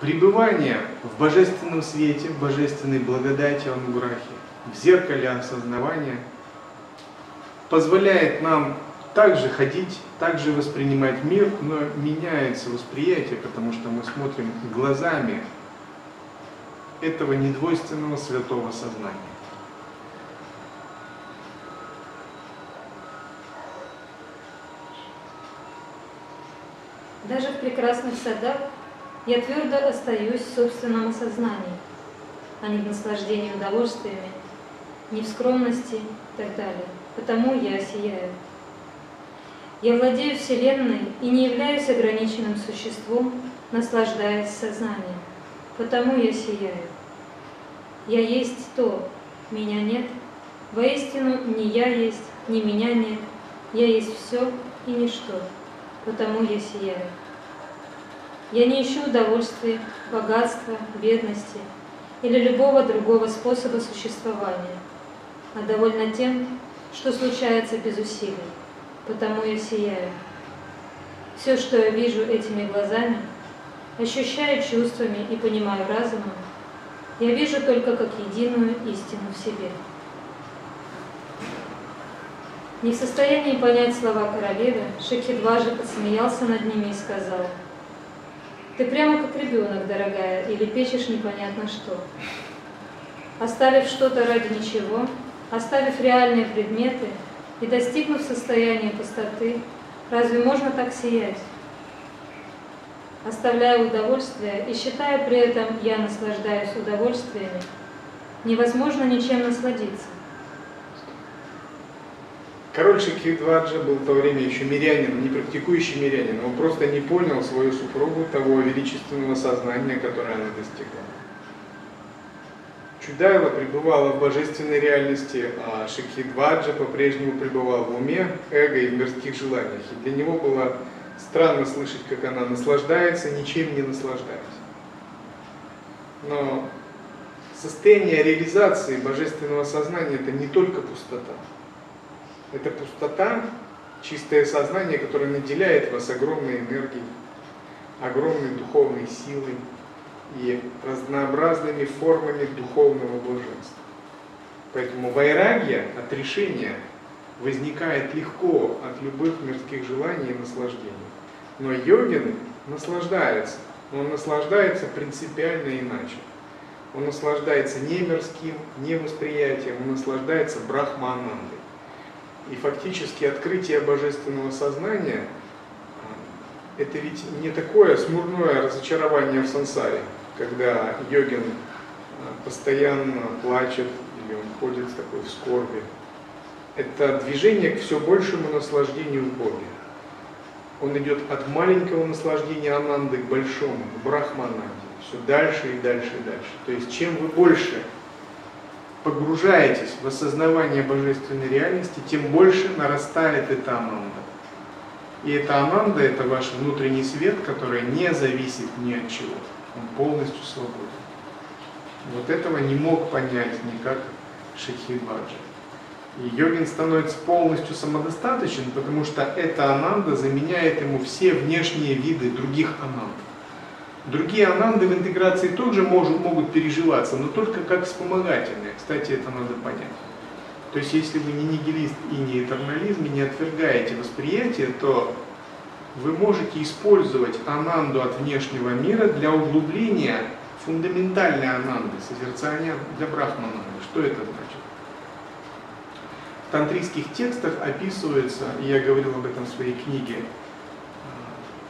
Пребывание в божественном свете, в божественной благодати Ангурахи, в зеркале осознавания позволяет нам также ходить, также воспринимать мир, но меняется восприятие, потому что мы смотрим глазами этого недвойственного святого сознания. Даже в прекрасных садах я твердо остаюсь в собственном осознании, а не в наслаждении удовольствиями, не в скромности и так далее. Потому я сияю. Я владею Вселенной и не являюсь ограниченным существом, наслаждаясь сознанием. Потому я сияю. Я есть то, меня нет. Воистину, не я есть, ни меня нет. Я есть все и ничто. Потому я сияю. Я не ищу удовольствия, богатства, бедности или любого другого способа существования, а довольна тем, что случается без усилий, потому я сияю. Все, что я вижу этими глазами, ощущаю чувствами и понимаю разумом, я вижу только как единую истину в себе. Не в состоянии понять слова королевы, Шахидважа подсмеялся над ними и сказал – ты прямо как ребенок, дорогая, или печешь непонятно что. Оставив что-то ради ничего, оставив реальные предметы и достигнув состояния пустоты, разве можно так сиять? Оставляя удовольствие и считая при этом «я наслаждаюсь удовольствиями», невозможно ничем насладиться. Король Шикхидваджа был в то время еще мирянин, не практикующий мирянин. Он просто не понял свою супругу того величественного сознания, которое она достигла. Чудайло пребывала в божественной реальности, а Шикхидваджа по-прежнему пребывал в уме, эго и в мирских желаниях. И для него было странно слышать, как она наслаждается, ничем не наслаждаясь. Но состояние реализации божественного сознания – это не только пустота. Это пустота, чистое сознание, которое наделяет вас огромной энергией, огромной духовной силой и разнообразными формами духовного блаженства. Поэтому вайрагия, отрешение, возникает легко от любых мирских желаний и наслаждений. Но йогин наслаждается, но он наслаждается принципиально иначе. Он наслаждается не мирским, не восприятием, он наслаждается брахманандой. И фактически открытие божественного сознания это ведь не такое смурное разочарование в сансаре, когда йогин а, постоянно плачет или он ходит в такой в скорби. Это движение к все большему наслаждению в Боге. Он идет от маленького наслаждения Ананды к большому, к Брахмананде. Все дальше и дальше и дальше. То есть чем вы больше погружаетесь в осознавание божественной реальности, тем больше нарастает эта ананда. И эта ананда – это ваш внутренний свет, который не зависит ни от чего. Он полностью свободен. Вот этого не мог понять никак Шикхи-Баджи. И йогин становится полностью самодостаточен, потому что эта ананда заменяет ему все внешние виды других ананд. Другие ананды в интеграции тоже может, могут переживаться, но только как вспомогательные. Кстати, это надо понять. То есть, если вы не нигилист и не этернализм, и не отвергаете восприятие, то вы можете использовать ананду от внешнего мира для углубления фундаментальной ананды, созерцания для брахмананды. Что это значит? В тантрийских текстах описывается, и я говорил об этом в своей книге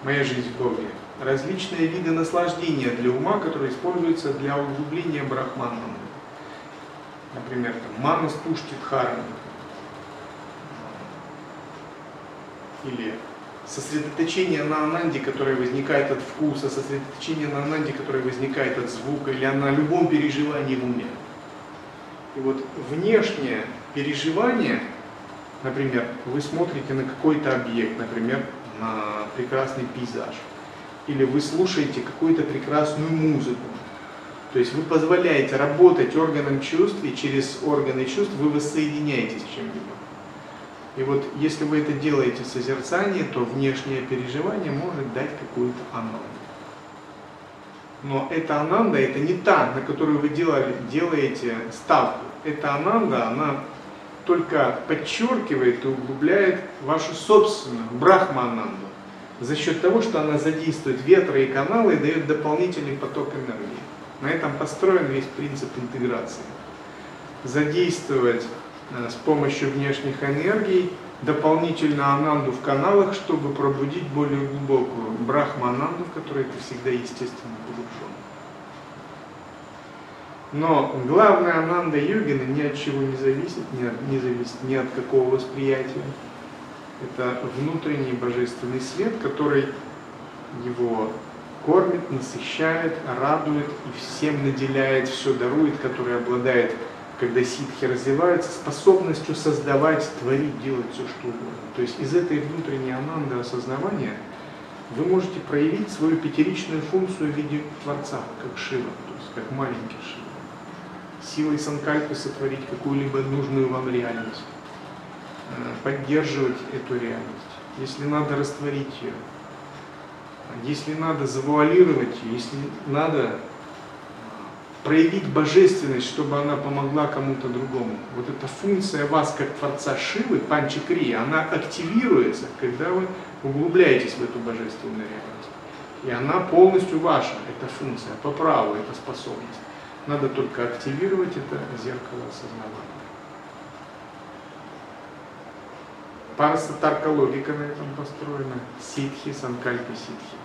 «Моя жизнь в Боге», различные виды наслаждения для ума, которые используются для углубления брахмана. Например, там, манас пушти дхарма. Или сосредоточение на ананде, которое возникает от вкуса, сосредоточение на ананде, которое возникает от звука, или на любом переживании в уме. И вот внешнее переживание, например, вы смотрите на какой-то объект, например, на прекрасный пейзаж – или вы слушаете какую-то прекрасную музыку. То есть вы позволяете работать органам чувств, и через органы чувств вы воссоединяетесь с чем-либо. И вот если вы это делаете в созерцании, то внешнее переживание может дать какую-то ананду. Но эта ананда, это не та, на которую вы делали, делаете ставку. Эта ананда, она только подчеркивает и углубляет вашу собственную брахма-ананду за счет того, что она задействует ветры и каналы и дает дополнительный поток энергии. На этом построен весь принцип интеграции. Задействовать э, с помощью внешних энергий дополнительно ананду в каналах, чтобы пробудить более глубокую брахма-ананду, в которой ты всегда естественно погружен. Но главная ананда йогина ни от чего не зависит, не зависит ни от какого восприятия. Это внутренний божественный свет, который его кормит, насыщает, радует и всем наделяет, все дарует, который обладает, когда ситхи развиваются, способностью создавать, творить, делать все, что угодно. То есть из этой внутренней ананды осознавания вы можете проявить свою пятеричную функцию в виде Творца, как Шива, то есть как маленький Шива. Силой санкальпы сотворить какую-либо нужную вам реальность поддерживать эту реальность, если надо растворить ее, если надо завуалировать ее, если надо э, проявить божественность, чтобы она помогла кому-то другому. Вот эта функция вас, как Творца Шивы, Панчи Крии, она активируется, когда вы углубляетесь в эту божественную реальность. И она полностью ваша, эта функция, по праву, эта способность. Надо только активировать это зеркало осознавания. Парасатарка логика на этом построена. Ситхи, санкальпы ситхи.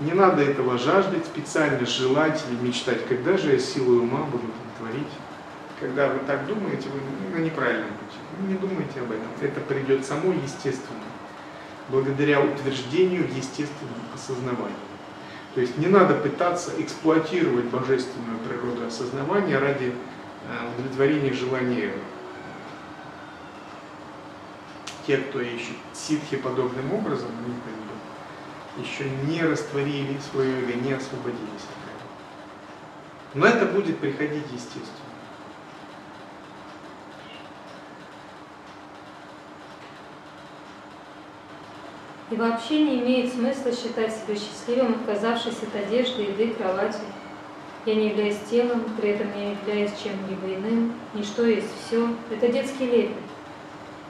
Не надо этого жаждать, специально желать или мечтать, когда же я силой ума буду это творить. Когда вы так думаете, вы на неправильном пути. Не думайте об этом. Это придет само естественно, благодаря утверждению в естественном. То есть не надо пытаться эксплуатировать божественную природу осознавания ради э, удовлетворения желания те, кто ищет ситхи подобным образом, они как бы еще не растворили свое эго, не освободились от этого. Но это будет приходить естественно. И вообще не имеет смысла считать себя счастливым, отказавшись от одежды, еды, кровати. Я не являюсь телом, при этом не являюсь чем-либо иным. Ничто есть все. Это детский лепет.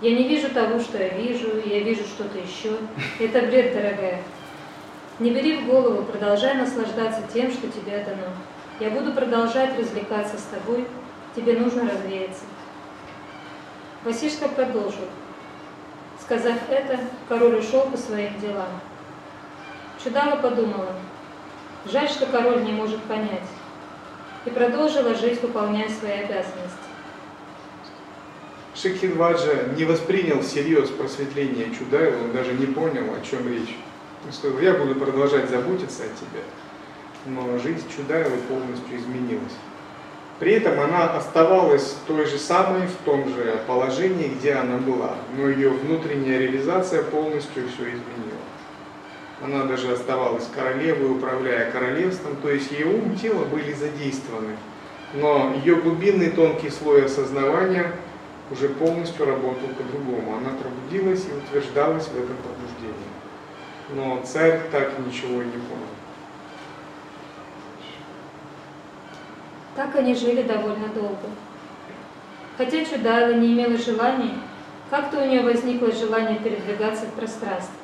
Я не вижу того, что я вижу, я вижу что-то еще. Это бред, дорогая. Не бери в голову, продолжай наслаждаться тем, что тебе дано. Я буду продолжать развлекаться с тобой, тебе нужно развеяться. Васишка продолжил. Сказав это, король ушел по своим делам. Чудала подумала, жаль, что король не может понять, и продолжила жить, выполняя свои обязанности. Шикхинваджа не воспринял всерьез просветление Чудайла, он даже не понял, о чем речь. Он сказал, я буду продолжать заботиться о тебе. Но жизнь Чудайлы полностью изменилась. При этом она оставалась той же самой, в том же положении, где она была. Но ее внутренняя реализация полностью все изменила. Она даже оставалась королевой, управляя королевством, то есть ее ум, тело были задействованы. Но ее глубинный тонкий слой осознавания уже полностью работал по-другому. Она пробудилась и утверждалась в этом пробуждении. Но царь так ничего и не понял. Так они жили довольно долго. Хотя Чудайла не имела желания, как-то у нее возникло желание передвигаться в пространстве.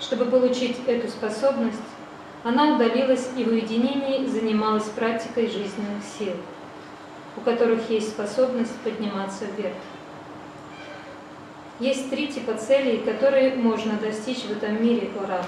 Чтобы получить эту способность, она удалилась и в уединении занималась практикой жизненных сил, у которых есть способность подниматься вверх. Есть три типа целей, которые можно достичь в этом мире Корана.